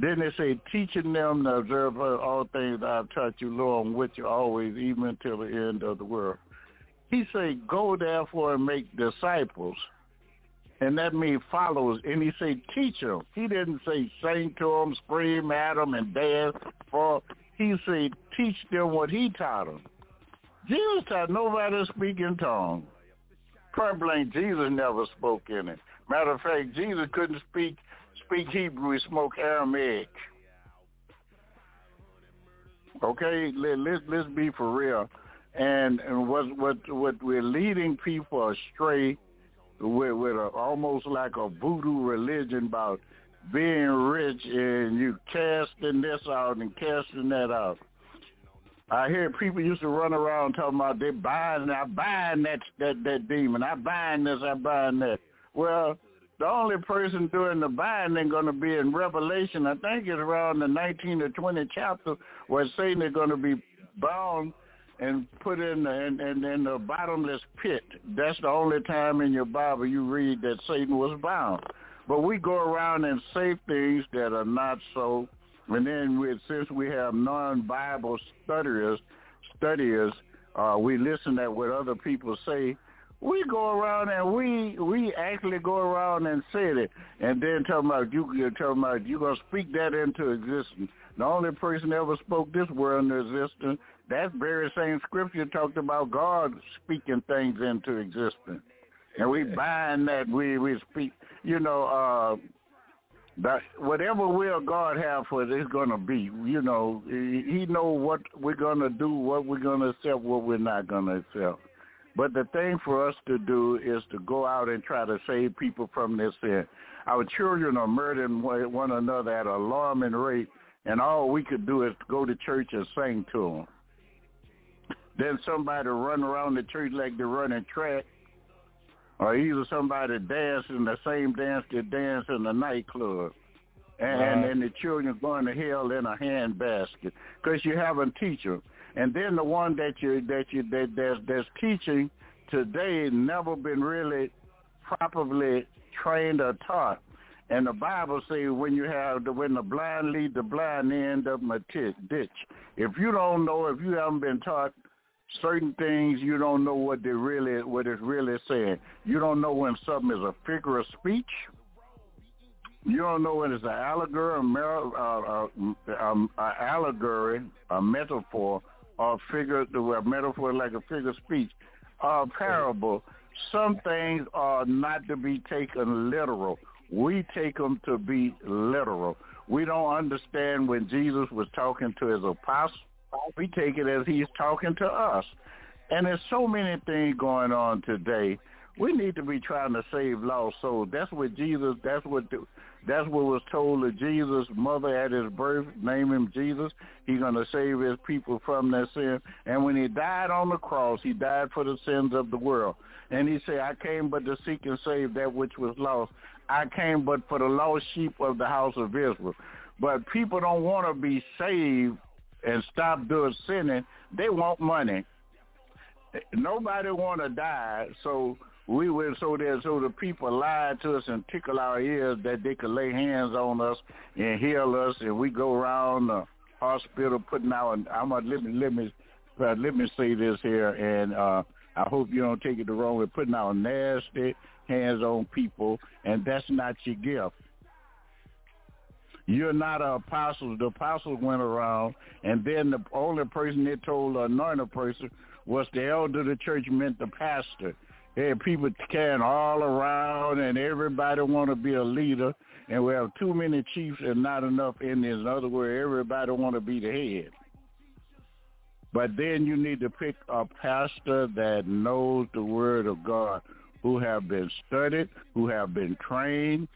then they say, teaching them to observe all things I have taught you, Lord, on which you always, even until the end of the world. He say, go therefore and make disciples. And that means followers. And he said, teach them. He didn't say sing to them, scream at them, and dance. For He said, teach them what he taught them. Jesus taught nobody to speak in tongues. Probably Jesus never spoke in it. Matter of fact, Jesus couldn't speak speak Hebrew, he spoke Aramaic. Okay, let, let, let's be for real. And, and what, what, what we're leading people astray with, with a, almost like a voodoo religion about being rich and you casting this out and casting that out. I hear people used to run around talking about they buying, I buying that that that demon, I buying this, I buying that. Well, the only person doing the binding going to be in Revelation. I think it's around the 19 or 20 chapter where Satan is going to be bound and put in the, in, in, in the bottomless pit. That's the only time in your Bible you read that Satan was bound. But we go around and say things that are not so. And then since we have non-Bible studiers, studiers, uh, we listen at what other people say we go around and we actually go around and say it, and then talking about you you're talking about you gonna speak that into existence. The only person ever spoke this word into existence. That very same scripture talked about God speaking things into existence, and we bind that we we speak. You know, uh, that whatever will God have for it is going to be. You know, He know what we're going to do, what we're going to accept, what we're not going to accept. But the thing for us to do is to go out and try to save people from this sin. Our children are murdering one another at an alarming rate, and all we could do is go to church and sing to them. Then somebody run around the church like they're running track, or either somebody dancing the same dance they dance in the nightclub. And, right. and then the children going to hell in a handbasket because you haven't teach them. And then the one that you that you that that's, that's teaching today never been really properly trained or taught. And the Bible says when you have the when the blind lead the blind, they end up in a t- ditch. If you don't know, if you haven't been taught certain things, you don't know what they really what it's really saying. You don't know when something is a figure of speech. You don't know when it's an allegory, a, mer- uh, uh, um, a allegory, a metaphor, or figure, a metaphor like a figure of speech, a parable. Some things are not to be taken literal we take them to be literal. We don't understand when Jesus was talking to his apostles. We take it as he's talking to us. And there's so many things going on today. We need to be trying to save lost souls. That's what Jesus. That's what. The, that's what was told to Jesus' mother at his birth. Name him Jesus. He's going to save his people from their sin. And when he died on the cross, he died for the sins of the world. And he said, "I came but to seek and save that which was lost." I came but for the lost sheep of the house of Israel. But people don't want to be saved and stop doing sinning. They want money. Nobody want to die, so we went so that so the people lied to us and tickle our ears that they could lay hands on us and heal us, and we go around the hospital putting out. I'm gonna let me let me uh, let me say this here, and uh, I hope you don't take it the wrong way. Putting out nasty hands on people, and that's not your gift. You're not an apostle. The apostles went around, and then the only person they told the anointed person was the elder of the church, meant the pastor. Had people carrying all around, and everybody want to be a leader, and we have too many chiefs and not enough Indians. In other words, everybody want to be the head. But then you need to pick a pastor that knows the word of God, who have been studied, who have been trained,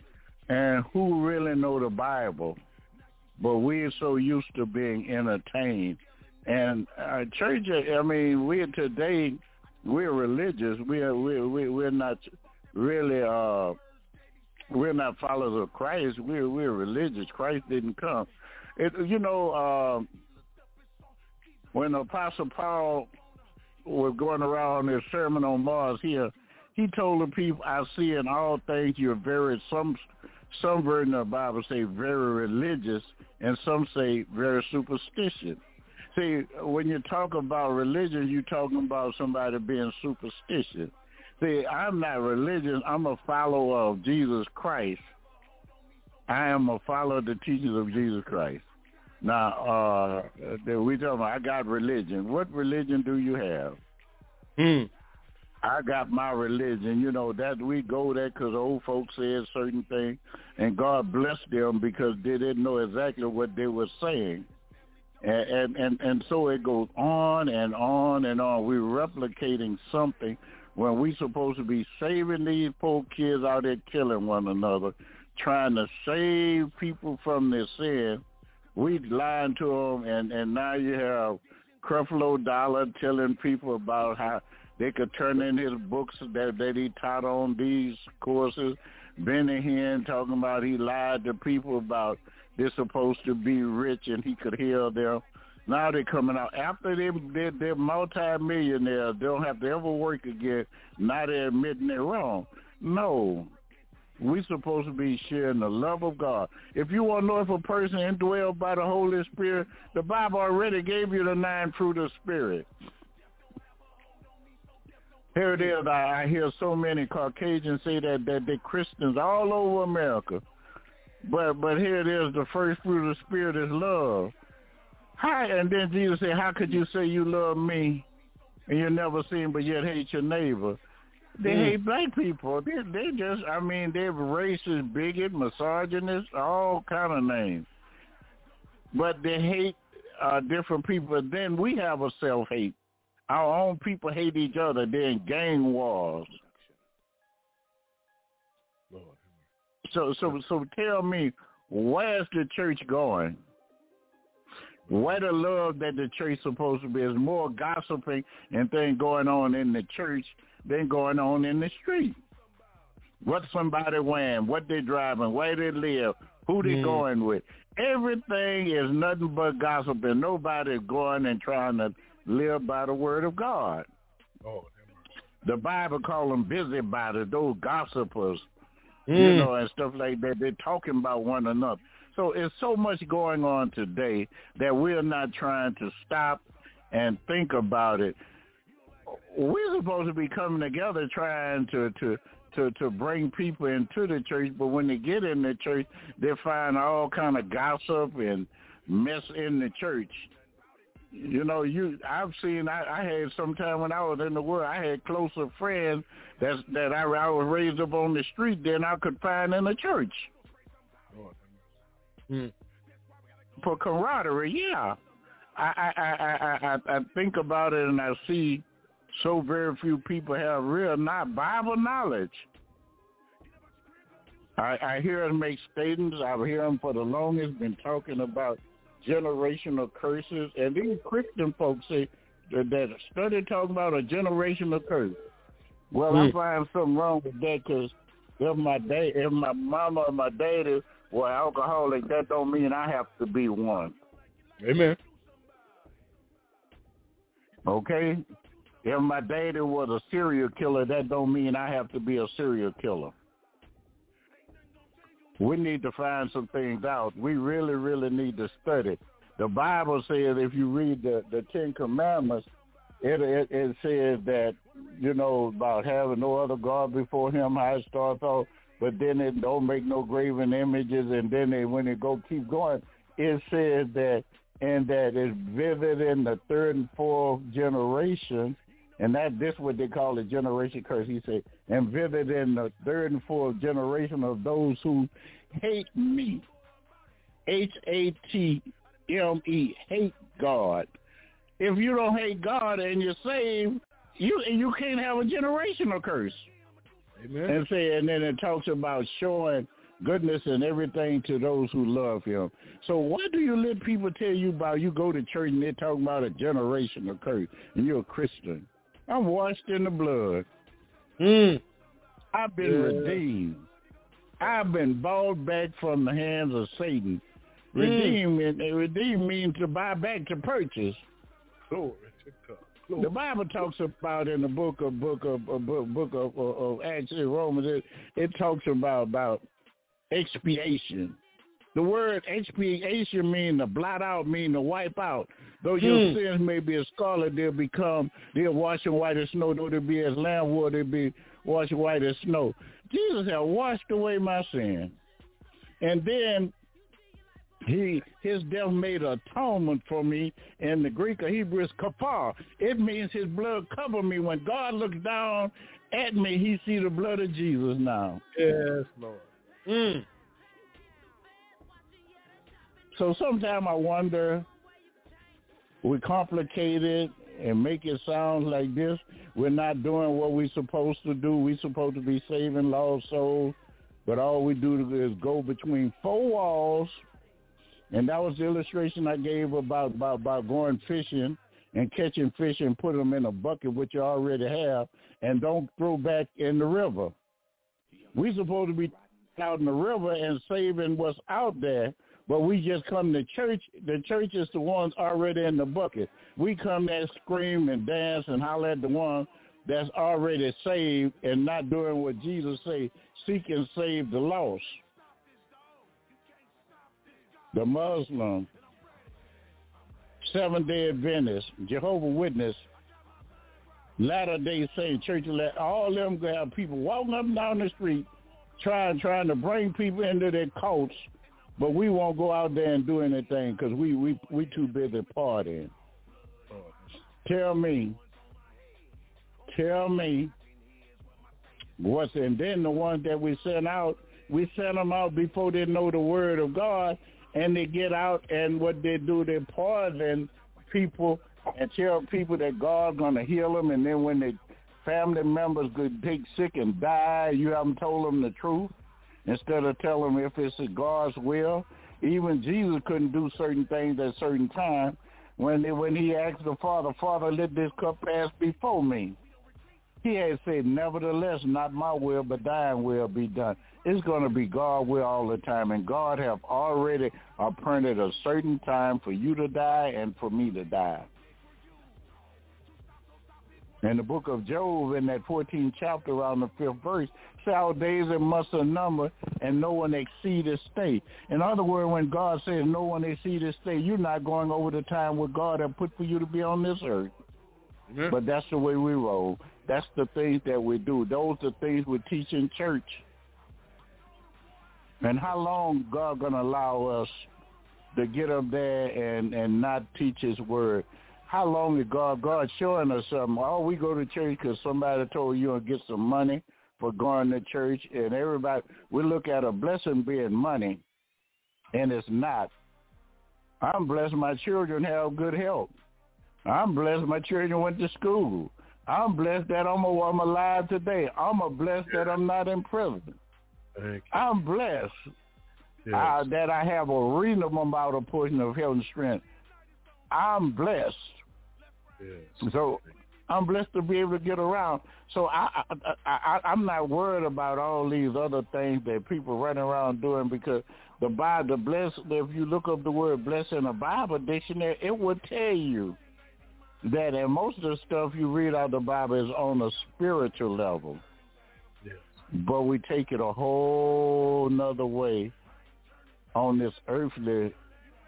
and who really know the Bible. But we're so used to being entertained. And uh, church, I mean, we today, we're religious. We're, we're, we're not really, uh, we're not followers of Christ. We're, we're religious. Christ didn't come. It, you know, uh, when Apostle Paul was going around his sermon on Mars Hill, he told the people, I see in all things you're very, some some version of the Bible say very religious, and some say very superstitious. See, when you talk about religion, you're talking about somebody being superstitious. See, I'm not religious. I'm a follower of Jesus Christ. I am a follower of the teachings of Jesus Christ. Now, uh, we talking about, I got religion. What religion do you have? Hmm. I got my religion. You know that we go there because old folks said certain things, and God blessed them because they didn't know exactly what they were saying, and and and, so it goes on and on and on. We're replicating something when we're supposed to be saving these poor kids out there killing one another, trying to save people from their sin. We lying to them, and and now you have Creflo Dollar telling people about how they could turn in his books that, that he taught on these courses. Benny Hinn talking about he lied to people about they're supposed to be rich and he could heal them. Now they're coming out after they they're, they're multi-millionaires. They don't have to ever work again. Now they're admitting they're wrong. No, we're supposed to be sharing the love of God. If you want to know if a person indwelled by the Holy Spirit, the Bible already gave you the nine fruit of Spirit. Here it is. I, I hear so many Caucasians say that that they're Christians all over America, but but here it is. The first fruit of the spirit is love. Hi, and then Jesus said, "How could you say you love me, and you never seen, but yet hate your neighbor?" They mm. hate black people. They they just, I mean, they're racist, bigot, misogynist, all kind of names. But they hate uh, different people. Then we have a self hate. Our own people hate each other. They're in gang wars. So, so, so tell me, where's the church going? Where the love that the church supposed to be is more gossiping and things going on in the church than going on in the street. What somebody wearing, what they driving, where they live, who they mm. going with. Everything is nothing but gossip and nobody's going and trying to live by the word of God. Oh, the Bible call them busybodies, those gossipers, mm. you know, and stuff like that. They're talking about one another. So it's so much going on today that we're not trying to stop and think about it. We're supposed to be coming together trying to to to to bring people into the church, but when they get in the church, they find all kind of gossip and mess in the church. You know, you I've seen I, I had some time when I was in the world, I had closer friends that that I, I was raised up on the street than I could find in the church. Mm. For camaraderie, yeah. I, I I I I think about it and I see so very few people have real not Bible knowledge. I, I hear them make statements. I've heard them for the longest been talking about generational curses, and these Christian folks say that, that study talking about a generational curse. Well, mm. I find something wrong with that because if my dad, if my mama or my daddy were alcoholic, that don't mean I have to be one. Amen. Okay, if my daddy was a serial killer, that don't mean I have to be a serial killer. We need to find some things out. We really, really need to study. The Bible says if you read the, the Ten Commandments, it, it, it says that, you know, about having no other God before him, how it starts off, but then it don't make no graven images, and then they, when it go keep going, it says that, and that it's vivid in the third and fourth generation, and that this what they call the generation curse. He said, and vivid in the third and fourth generation of those who hate me. H A T M E hate God. If you don't hate God and you're saved, you you can't have a generational curse. Amen. And say, and then it talks about showing goodness and everything to those who love him. So why do you let people tell you about you go to church and they're talking about a generational curse and you're a Christian? I'm washed in the blood. Mm. I've been yeah. redeemed. I've been bought back from the hands of Satan. Mm. Redeem mm. redeem means to buy back to purchase. Glory to God. Glory. The Bible talks about in the book of book of, of book, book of, of, of Acts Romans. It, it talks about about expiation. The word expiation means to blot out, mean to wipe out. Though your hmm. sins may be as scarlet, they'll become, they'll wash white as snow. Though they be as lamb wool, they'll be washed white as snow. Jesus has washed away my sin. And then he his death made atonement for me. In the Greek or Hebrew is kapar. It means his blood covered me. When God looks down at me, he see the blood of Jesus now. Yes, Lord. Mm. So sometimes I wonder, we complicate it and make it sound like this. We're not doing what we're supposed to do. We're supposed to be saving lost souls, but all we do is go between four walls. And that was the illustration I gave about about, about going fishing and catching fish and put them in a bucket, which you already have, and don't throw back in the river. We're supposed to be out in the river and saving what's out there but we just come to church. The church is the ones already in the bucket. We come there, scream and dance and holler at the one that's already saved and not doing what Jesus say, seek and save the lost. The Muslim, Seventh-day Adventist, Jehovah Witness, Latter-day Saint, Church all them have people walking up and down the street trying trying to bring people into their cults but we won't go out there and do anything because we we we too busy partying. Tell me, tell me what's and then the ones that we sent out, we sent them out before they know the word of God, and they get out and what they do, they poison people and tell people that God's gonna heal them, and then when the family members could take sick and die, you haven't told them the truth instead of telling them if it's God's will. Even Jesus couldn't do certain things at certain time. When when he asked the Father, Father, let this cup pass before me. He had said, nevertheless, not my will, but thine will be done. It's going to be God will all the time. And God have already appointed a certain time for you to die and for me to die. In the book of Job, in that 14th chapter, around the fifth verse, our days and months are numbered, and no one exceed his state. In other words, when God says no one exceed his state, you're not going over the time what God have put for you to be on this earth. Yeah. But that's the way we roll. That's the things that we do. Those are things we teach in church. And how long God gonna allow us to get up there and and not teach His word? How long is God God showing us something? Oh, we go to church because somebody told you to get some money for going to church, and everybody we look at a blessing being money, and it's not. I'm blessed my children have good health. I'm blessed my children went to school. I'm blessed that I'm, a, I'm alive today. I'm a blessed that I'm not in prison. I'm blessed Yes. uh, that I have a reasonable amount of portion of health and strength. I'm blessed. Yes. So I'm blessed to be able to get around. So I, I, I, I I'm not worried about all these other things that people running around doing because the Bible, the bless. If you look up the word bless in a Bible dictionary, it will tell you that and most of the stuff you read out of the Bible is on a spiritual level. Yes. But we take it a whole nother way on this earthly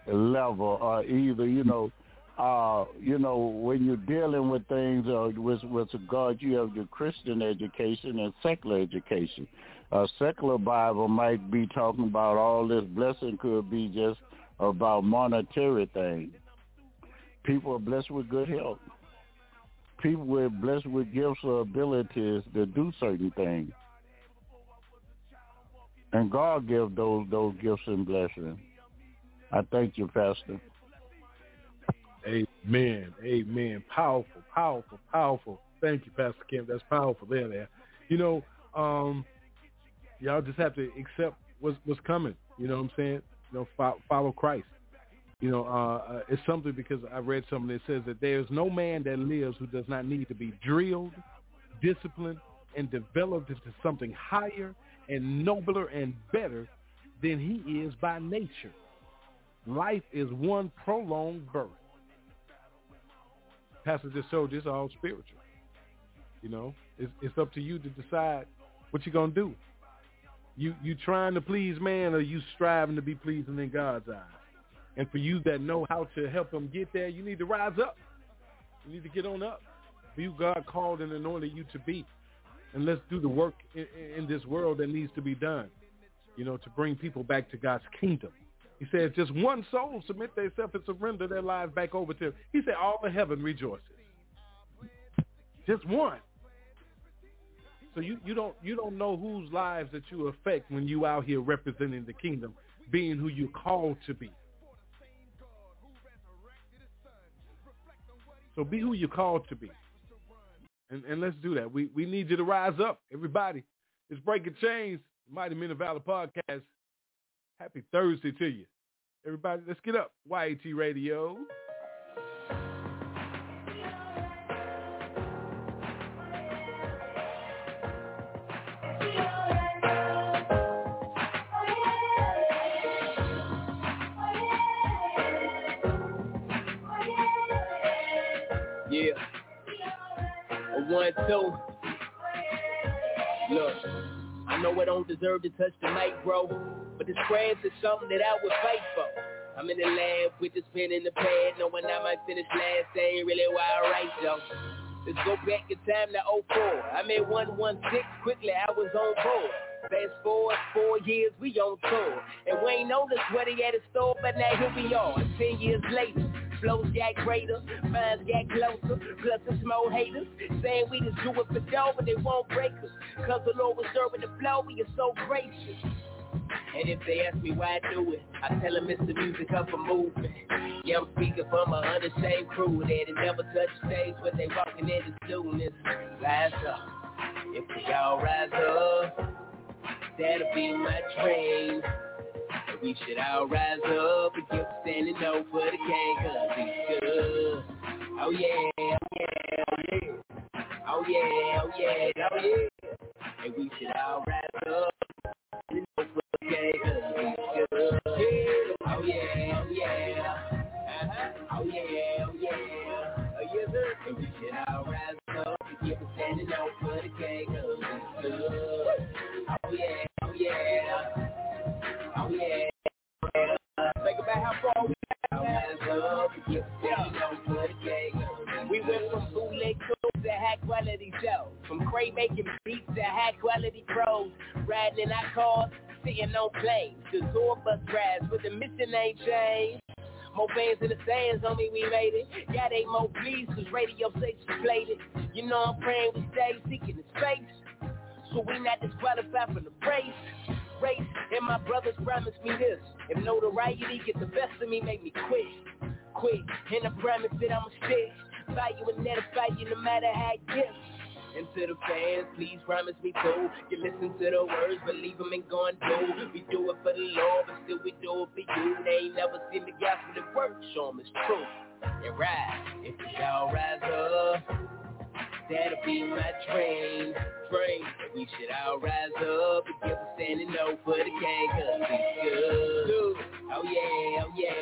level, or either you know, uh, you know, when you're dealing with things uh, with with God, you have your Christian education and secular education. A secular Bible might be talking about all this blessing could be just about monetary things. People are blessed with good health. People are blessed with gifts or abilities to do certain things. And God give those those gifts and blessings. I thank you, Pastor. Amen. Amen. Powerful, powerful, powerful. Thank you, Pastor Kemp. That's powerful there, there. You know, um, y'all just have to accept what's what's coming. You know what I'm saying? You know, fo- follow Christ. You know, uh, uh, it's something because I read something that says that there's no man that lives who does not need to be drilled, disciplined, and developed into something higher and nobler and better than he is by nature. Life is one prolonged birth. Pastor just told you it's all spiritual. You know, it's it's up to you to decide what you're gonna do. You you trying to please man or you striving to be pleasing in God's eyes. And for you that know how to help them get there, you need to rise up. You need to get on up. Who God called and anointed you to be. And let's do the work in, in this world that needs to be done, you know, to bring people back to God's kingdom. He says just one soul submit themselves and surrender their lives back over to him. He said all the heaven rejoices. Just one. So you, you don't you don't know whose lives that you affect when you out here representing the kingdom, being who you're called to be. So be who you're called to be. And, and let's do that. We we need you to rise up, everybody. It's Breaking Chains, Mighty Men of Valor podcast. Happy Thursday to you. Everybody, let's get up. YAT Radio. Yeah. One, two. Look, I know I don't deserve to touch the mic, bro, but this craft is something that I would fight for. I'm in the lab with this pen in the pad, knowing I might finish last. That ain't really why I write, though. Let's go back in time to 04. I'm at 116, quickly I was on board. Fast forward four years, we on tour. And we ain't noticed what he had in store, but now here we are, ten years later. Flows got greater, minds got closer, plus some small haters. Saying we just do it for dough, but they won't break us. Cause the Lord was serving the flow, we are so gracious. And if they ask me why I do it, I tell them it's the music of a movement. Yeah, I'm speaking from a unashamed crew that never touched stage when they walking in the this. Rise up. If we all rise up, that'll be my dream. And we should all rise up and keep standing up for the king, cause he's good. Oh yeah, oh yeah, oh yeah. Oh yeah, oh yeah, oh yeah. And we should all stands, homie, we made it. Got eight more please, cause radio stations played it. You know I'm praying we stay seeking the space. So we not disqualified from the race. Race, and my brothers promised me this. If notoriety get the best of me, make me quit. Quit, and I promise that I'ma stick. Fight you and never fight you no matter how it gets. To the fans, please promise me too. You listen to the words, believe them and go and do. We do it for the Lord, but still we do it for you. They ain't never seen the gospel that work, show them it's true. And rise, if we all rise up. That'll be my dream, dream. We should all rise up and give a standing up for the gang, cause he's good. Oh yeah, oh yeah,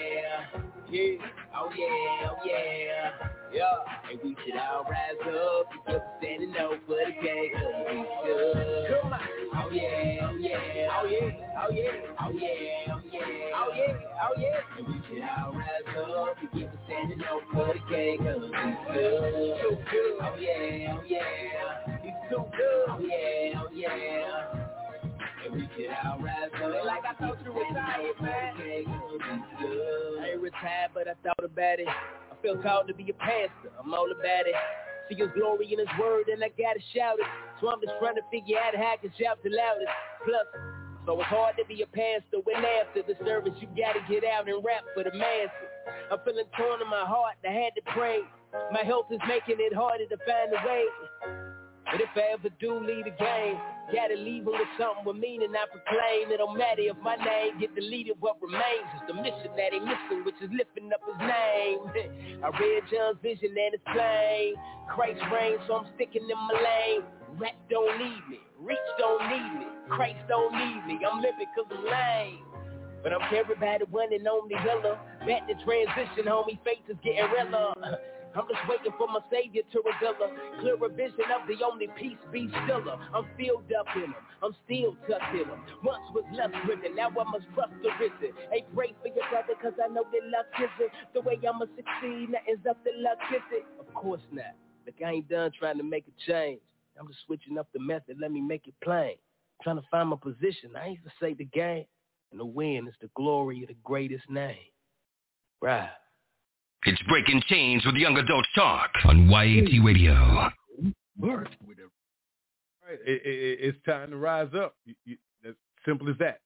yeah. Oh yeah, oh yeah, yeah. And we should all rise up and give a standing up for the gang, cause he's good. Come on. Oh yeah, oh yeah, oh yeah, oh yeah, oh yeah, oh yeah, oh yeah, oh yeah. And we should all rise up and give a standing up for the gang, cause. So good. Oh yeah, yeah, he's so good. Yeah, yeah. And we should all rise up. Like I thought you retired, man. I ain't retired, but I thought about it. I feel called to be a pastor. I'm all about it. See his glory in his word and I gotta shout it. So I'm just trying to figure out how I can shout the loudest. Plus, so it's hard to be a pastor when after the service you gotta get out and rap for the masses. I'm feeling torn in my heart, I had to pray. My health is making it harder to find a way. But if I ever do leave the game, gotta leave with something with meaning I proclaim. It don't matter if my name get deleted, what remains is the mission that ain't missing, which is lifting up his name. I read John's vision and it's plain. Christ reigns, so I'm sticking in my lane. Rap don't need me, reach don't need me, Christ don't need me. I'm living cause I'm lame. But I'm the one and only healer. Back to transition, homie, faith is getting realer. I'm just waiting for my savior to reveal a clearer vision of the only peace be stiller. I'm filled up in him. I'm still tucked in him. Once was less driven, now I must trust the risen. Hey, pray for your brother, cause I know that luck isn't the way I'ma succeed. Nothing's up to luck, is it? Of course not. Look, I ain't done trying to make a change. I'm just switching up the method. Let me make it plain. trying to find my position. I ain't to say the game. And the win is the glory of the greatest name. Right. It's Breaking Chains with Young Adult Talk on YAT Radio. Word. All right, it, it, it's time to rise up. You, you, as simple as that.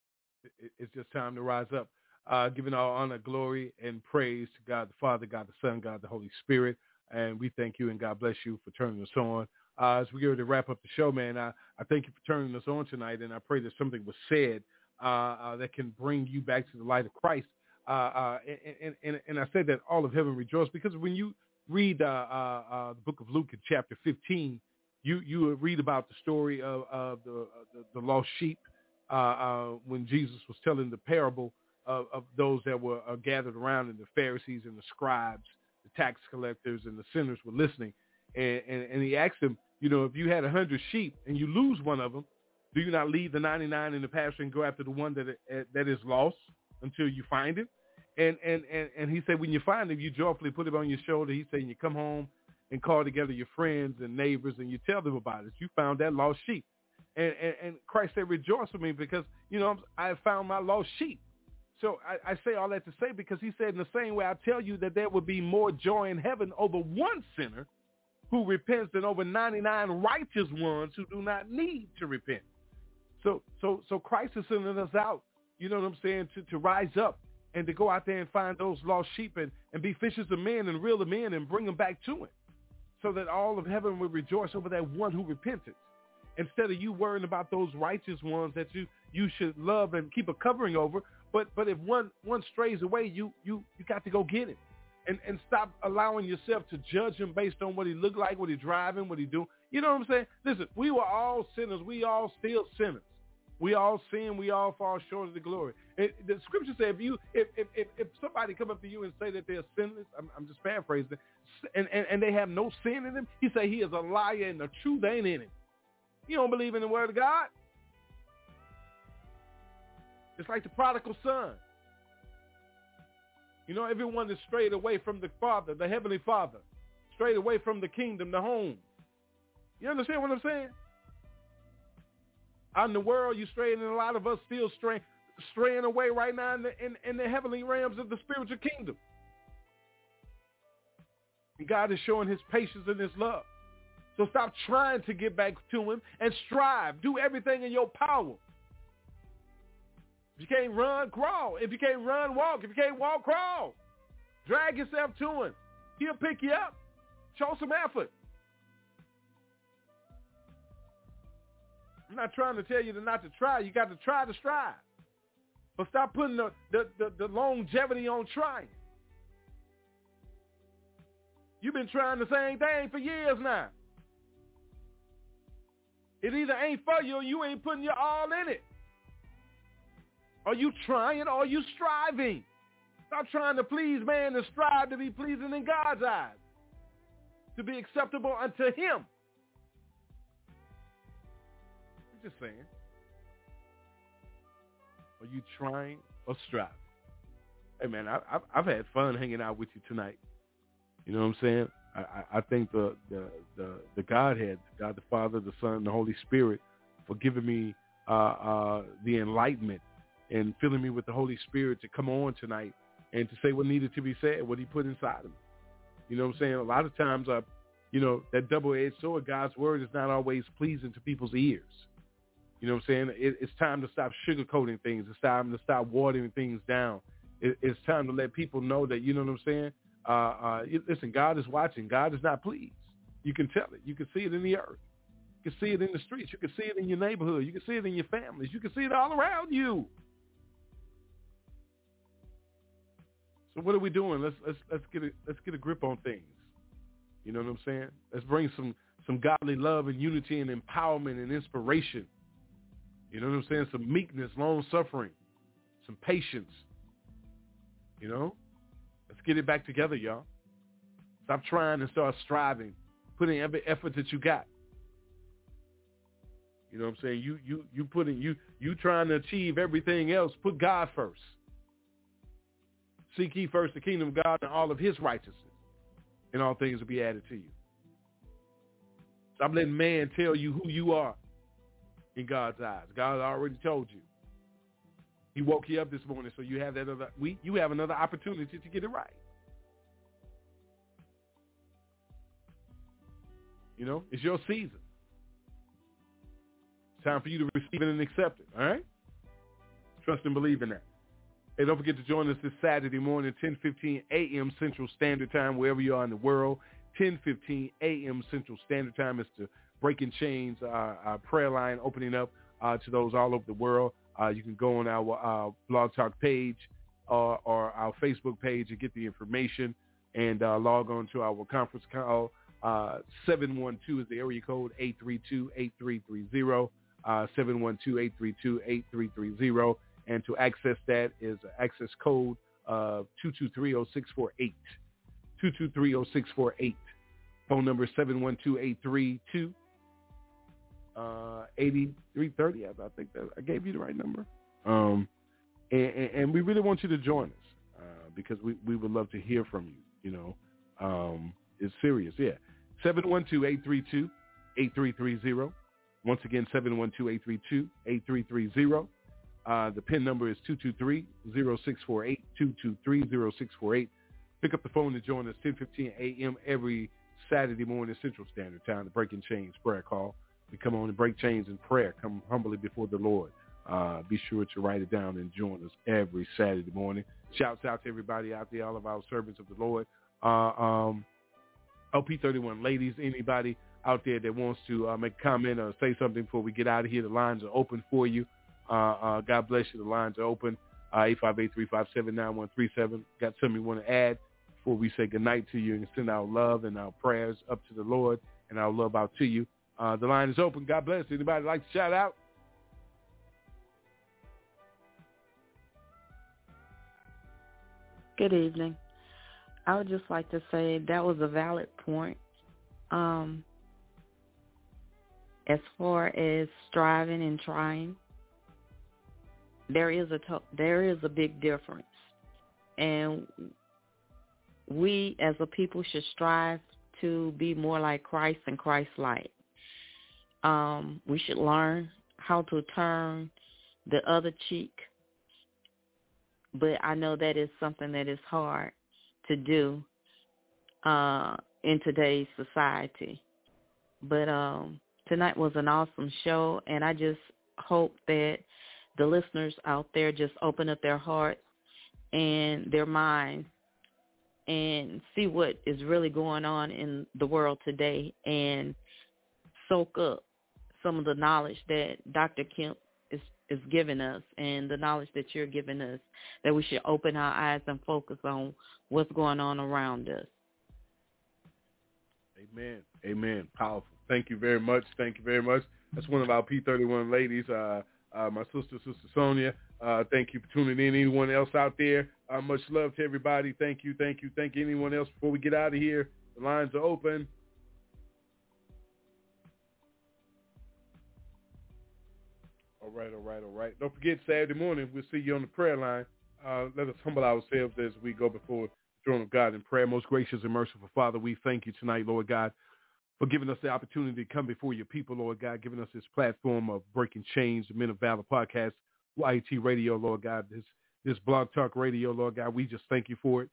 It, it's just time to rise up. Uh, giving all honor, glory, and praise to God the Father, God the Son, God the Holy Spirit. And we thank you and God bless you for turning us on. Uh, as we ready to wrap up the show, man, I, I thank you for turning us on tonight, and I pray that something was said uh, uh, that can bring you back to the light of Christ uh, uh, and, and, and I said that all of heaven rejoiced because when you read uh, the book of Luke in chapter 15, you you read about the story of, of the, the, the lost sheep when Jesus was telling the parable of, of those that were gathered around and the Pharisees and the scribes, the tax collectors and the sinners were listening. And, and, and he asked them, you know, if you had a hundred sheep and you lose one of them, do you not leave the 99 in the pasture and go after the one that, eh, that is lost until you find it? And, and, and, and he said, when you find it, you joyfully put it on your shoulder. He said, and you come home and call together your friends and neighbors and you tell them about it. You found that lost sheep. And, and, and Christ said, rejoice with me because, you know, I found my lost sheep. So I, I say all that to say because he said in the same way, I tell you that there would be more joy in heaven over one sinner who repents than over 99 righteous ones who do not need to repent. So, so, so Christ is sending us out, you know what I'm saying, to, to rise up and to go out there and find those lost sheep and, and be fishers of men and reel them in and bring them back to him so that all of heaven would rejoice over that one who repented instead of you worrying about those righteous ones that you, you should love and keep a covering over But but if one one strays away, you you you got to go get him, and and stop allowing yourself to judge him based on what he look like, what he driving, what he do. You know what I'm saying? Listen, we were all sinners. We all still sinners. We all sin. We all fall short of the glory. It, the scripture says if you if, if if if somebody come up to you and say that they're sinless, I'm, I'm just paraphrasing, and, and and they have no sin in them, he say he is a liar and the truth ain't in him. You don't believe in the word of God. It's like the prodigal son. You know, everyone is strayed away from the Father, the Heavenly Father, strayed away from the kingdom, the home. You understand what I'm saying? Out in the world, you straying, and a lot of us still straying, straying away right now in the, in, in the heavenly realms of the spiritual kingdom. God is showing his patience and his love. So stop trying to get back to him and strive. Do everything in your power. If you can't run, crawl. If you can't run, walk. If you can't walk, crawl. Drag yourself to him. He'll pick you up. Show some effort. I'm not trying to tell you to not to try. You got to try to strive. But stop putting the, the, the, the longevity on trying. You've been trying the same thing for years now. It either ain't for you or you ain't putting your all in it. Are you trying or are you striving? Stop trying to please man and strive to be pleasing in God's eyes. To be acceptable unto him. I'm just saying. Are you trying or striving? Hey man, I, have I've had fun hanging out with you tonight. You know what I'm saying? I, I think the, the the the Godhead, God the Father, the Son, the Holy Spirit, for giving me uh, uh, the enlightenment and filling me with the Holy Spirit to come on tonight and to say what needed to be said, what He put inside of me. You know what I'm saying? A lot of times, uh, you know, that double-edged sword, God's word is not always pleasing to people's ears. You know what I'm saying? It, it's time to stop sugarcoating things. It's time to stop watering things down. It, it's time to let people know that, you know what I'm saying? Uh, uh, listen, God is watching. God is not pleased. You can tell it. You can see it in the earth. You can see it in the streets. You can see it in your neighborhood. You can see it in your families. You can see it all around you. So what are we doing? Let's let's let's get a let's get a grip on things. You know what I'm saying? Let's bring some some godly love and unity and empowerment and inspiration. You know what I'm saying? Some meekness, long suffering, some patience. You know? Let's get it back together, y'all. Stop trying and start striving. Put in every effort that you got. You know what I'm saying? You you you putting you you trying to achieve everything else. Put God first. Seek ye first the kingdom of God and all of his righteousness, and all things will be added to you. Stop letting man tell you who you are in God's eyes. God already told you. He woke you up this morning, so you have that other we you have another opportunity to get it right. You know, it's your season. It's time for you to receive it and accept it. All right? Trust and believe in that. Hey, don't forget to join us this Saturday morning, 10:15 a.m. Central Standard Time, wherever you are in the world. 10:15 a.m. Central Standard Time is the Breaking Chains uh, our prayer line opening up uh, to those all over the world. Uh, you can go on our uh, Blog Talk page or, or, our Facebook page and get the information and uh, log on to our conference call. Uh, 712 is the area code, 832-8330, 712-832-8330. And to access that is access code uh, 2230648. 2230648. Phone number 712-832 uh, 8330. I, I think that I gave you the right number. Um, and, and, we really want you to join us uh, because we, we would love to hear from you. You know, um, it's serious. Yeah. 712-832-8330. Once again, 712-832-8330. Uh, the PIN number is 223-0648, 223-0648. Pick up the phone and join us 10:15 a.m. every Saturday morning Central Standard Time, the Breaking Chains prayer call. We come on and break chains in prayer, come humbly before the Lord. Uh, be sure to write it down and join us every Saturday morning. Shouts out to everybody out there, all of our servants of the Lord. Uh, um, LP31 ladies, anybody out there that wants to uh, make a comment or say something before we get out of here, the lines are open for you. Uh, uh, God bless you. The lines are open. uh, 858-357-9137. Got something you want to add before we say goodnight to you and send our love and our prayers up to the Lord and our love out to you. Uh, the line is open. God bless. Anybody like to shout out? Good evening. I would just like to say that was a valid point. Um, as far as striving and trying, there is a there is a big difference, and we as a people should strive to be more like Christ and Christ-like. Um, we should learn how to turn the other cheek, but I know that is something that is hard to do uh, in today's society. But um, tonight was an awesome show, and I just hope that the listeners out there just open up their hearts and their minds and see what is really going on in the world today and soak up some of the knowledge that Dr. Kemp is is giving us and the knowledge that you're giving us that we should open our eyes and focus on what's going on around us. Amen. Amen. Powerful. Thank you very much. Thank you very much. That's one of our P31 ladies, uh, uh, my sister, Sister Sonia. Uh, thank you for tuning in. Anyone else out there? Uh, much love to everybody. Thank you, thank you, thank you. Anyone else before we get out of here? The lines are open. All right, all right, all right. Don't forget Saturday morning. We'll see you on the prayer line. Uh, let us humble ourselves as we go before the throne of God in prayer. Most gracious and merciful Father, we thank you tonight, Lord God, for giving us the opportunity to come before your people, Lord God, giving us this platform of Breaking Chains, the Men of Valor podcast, YT Radio, Lord God, this this blog talk radio, Lord God. We just thank you for it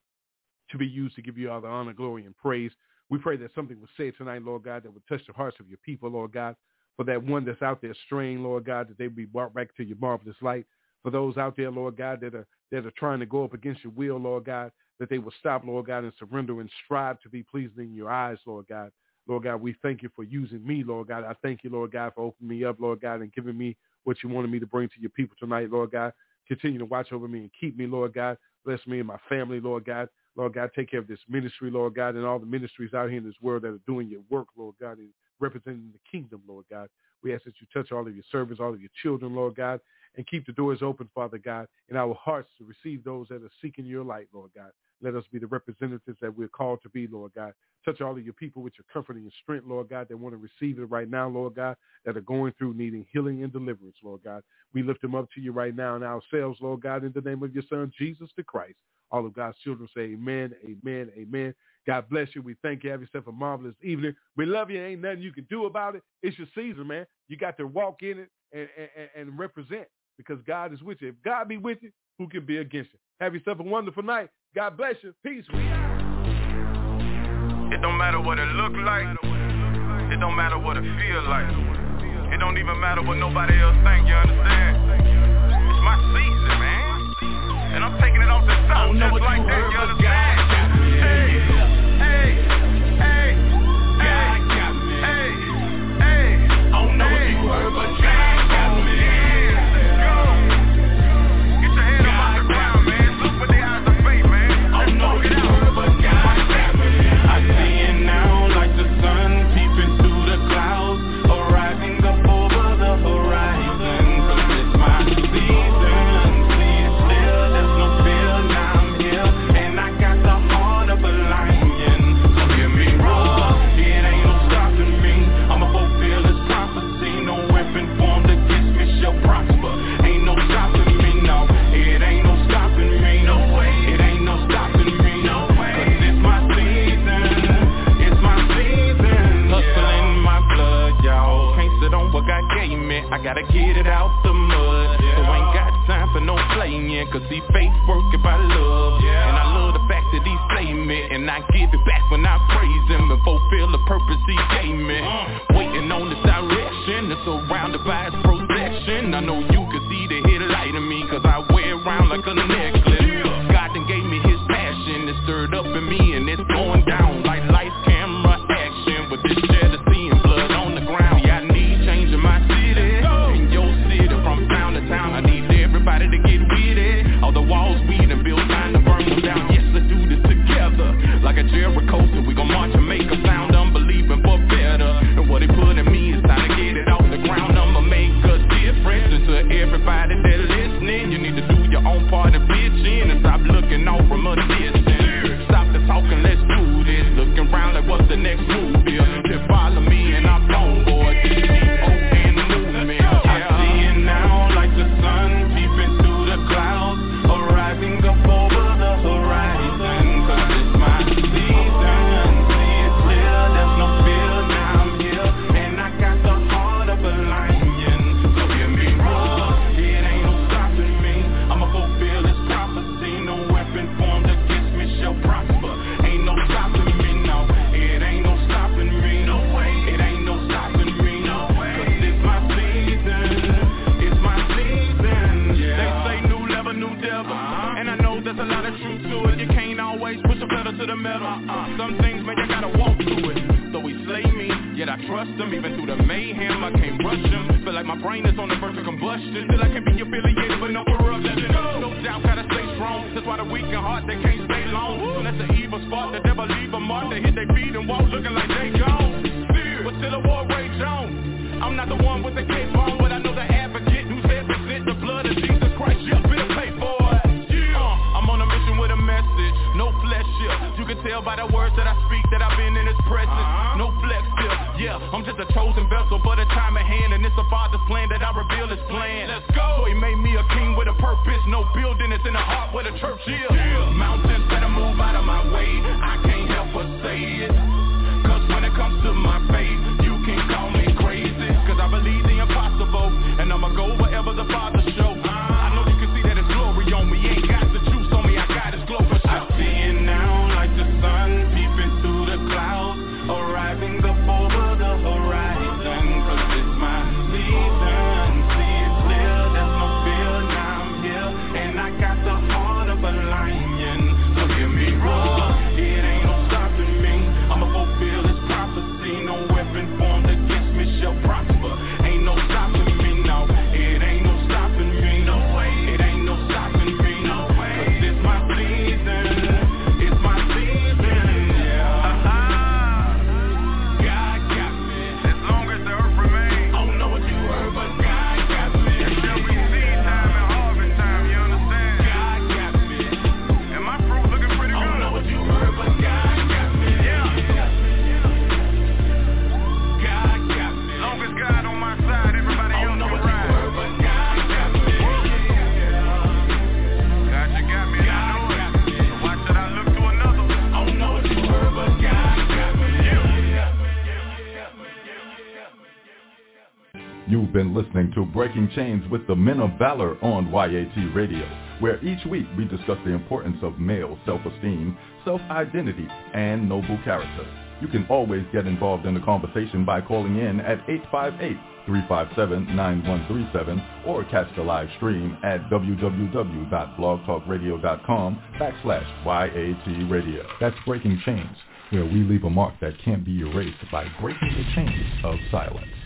to be used to give you all the honor, glory, and praise. We pray that something was said tonight, Lord God, that would touch the hearts of your people, Lord God. For that one that's out there straying, Lord God, that they be brought back to your marvelous light. For those out there, Lord God, that are that are trying to go up against your will, Lord God, that they will stop, Lord God, and surrender and strive to be pleasing in your eyes, Lord God. Lord God, we thank you for using me, Lord God. I thank you, Lord God, for opening me up, Lord God, and giving me what you wanted me to bring to your people tonight, Lord God. Continue to watch over me and keep me, Lord God. Bless me and my family, Lord God. Lord God, take care of this ministry, Lord God, and all the ministries out here in this world that are doing your work, Lord God, and representing the kingdom, Lord God. We ask that you touch all of your servants, all of your children, Lord God, and keep the doors open, Father God, in our hearts to receive those that are seeking your light, Lord God. Let us be the representatives that we're called to be, Lord God. Touch all of your people with your comfort and your strength, Lord God, that want to receive it right now, Lord God, that are going through needing healing and deliverance, Lord God. We lift them up to you right now and ourselves, Lord God, in the name of your son, Jesus the Christ. All of God's children say amen, amen, amen. God bless you. We thank you. Have yourself a marvelous evening. We love you. Ain't nothing you can do about it. It's your season, man. You got to walk in it and, and, and represent because God is with you. If God be with you, who can be against you? Have yourself a wonderful night. God bless you. Peace. We out. It don't matter what it look like. It don't matter what it feel like. It don't even matter what nobody else think, you understand? It's my season, man. And I'm taking it off the top just like that, you understand? I gotta get it out the mud. So I ain't got time for no playing. Cause see faith working by love. And I love the fact that he saved me. And I give it back when I praise him and fulfill the purpose he gave me. Mm. Waiting on this direction. It's surrounded by his protection. I know you can see the headlight in me. Cause I wear around like a necklace. Breaking Chains with the Men of Valor on YAT Radio, where each week we discuss the importance of male self-esteem, self-identity, and noble character. You can always get involved in the conversation by calling in at 858-357-9137 or catch the live stream at www.blogtalkradio.com backslash YAT Radio. That's Breaking Chains, where we leave a mark that can't be erased by breaking the chains of silence.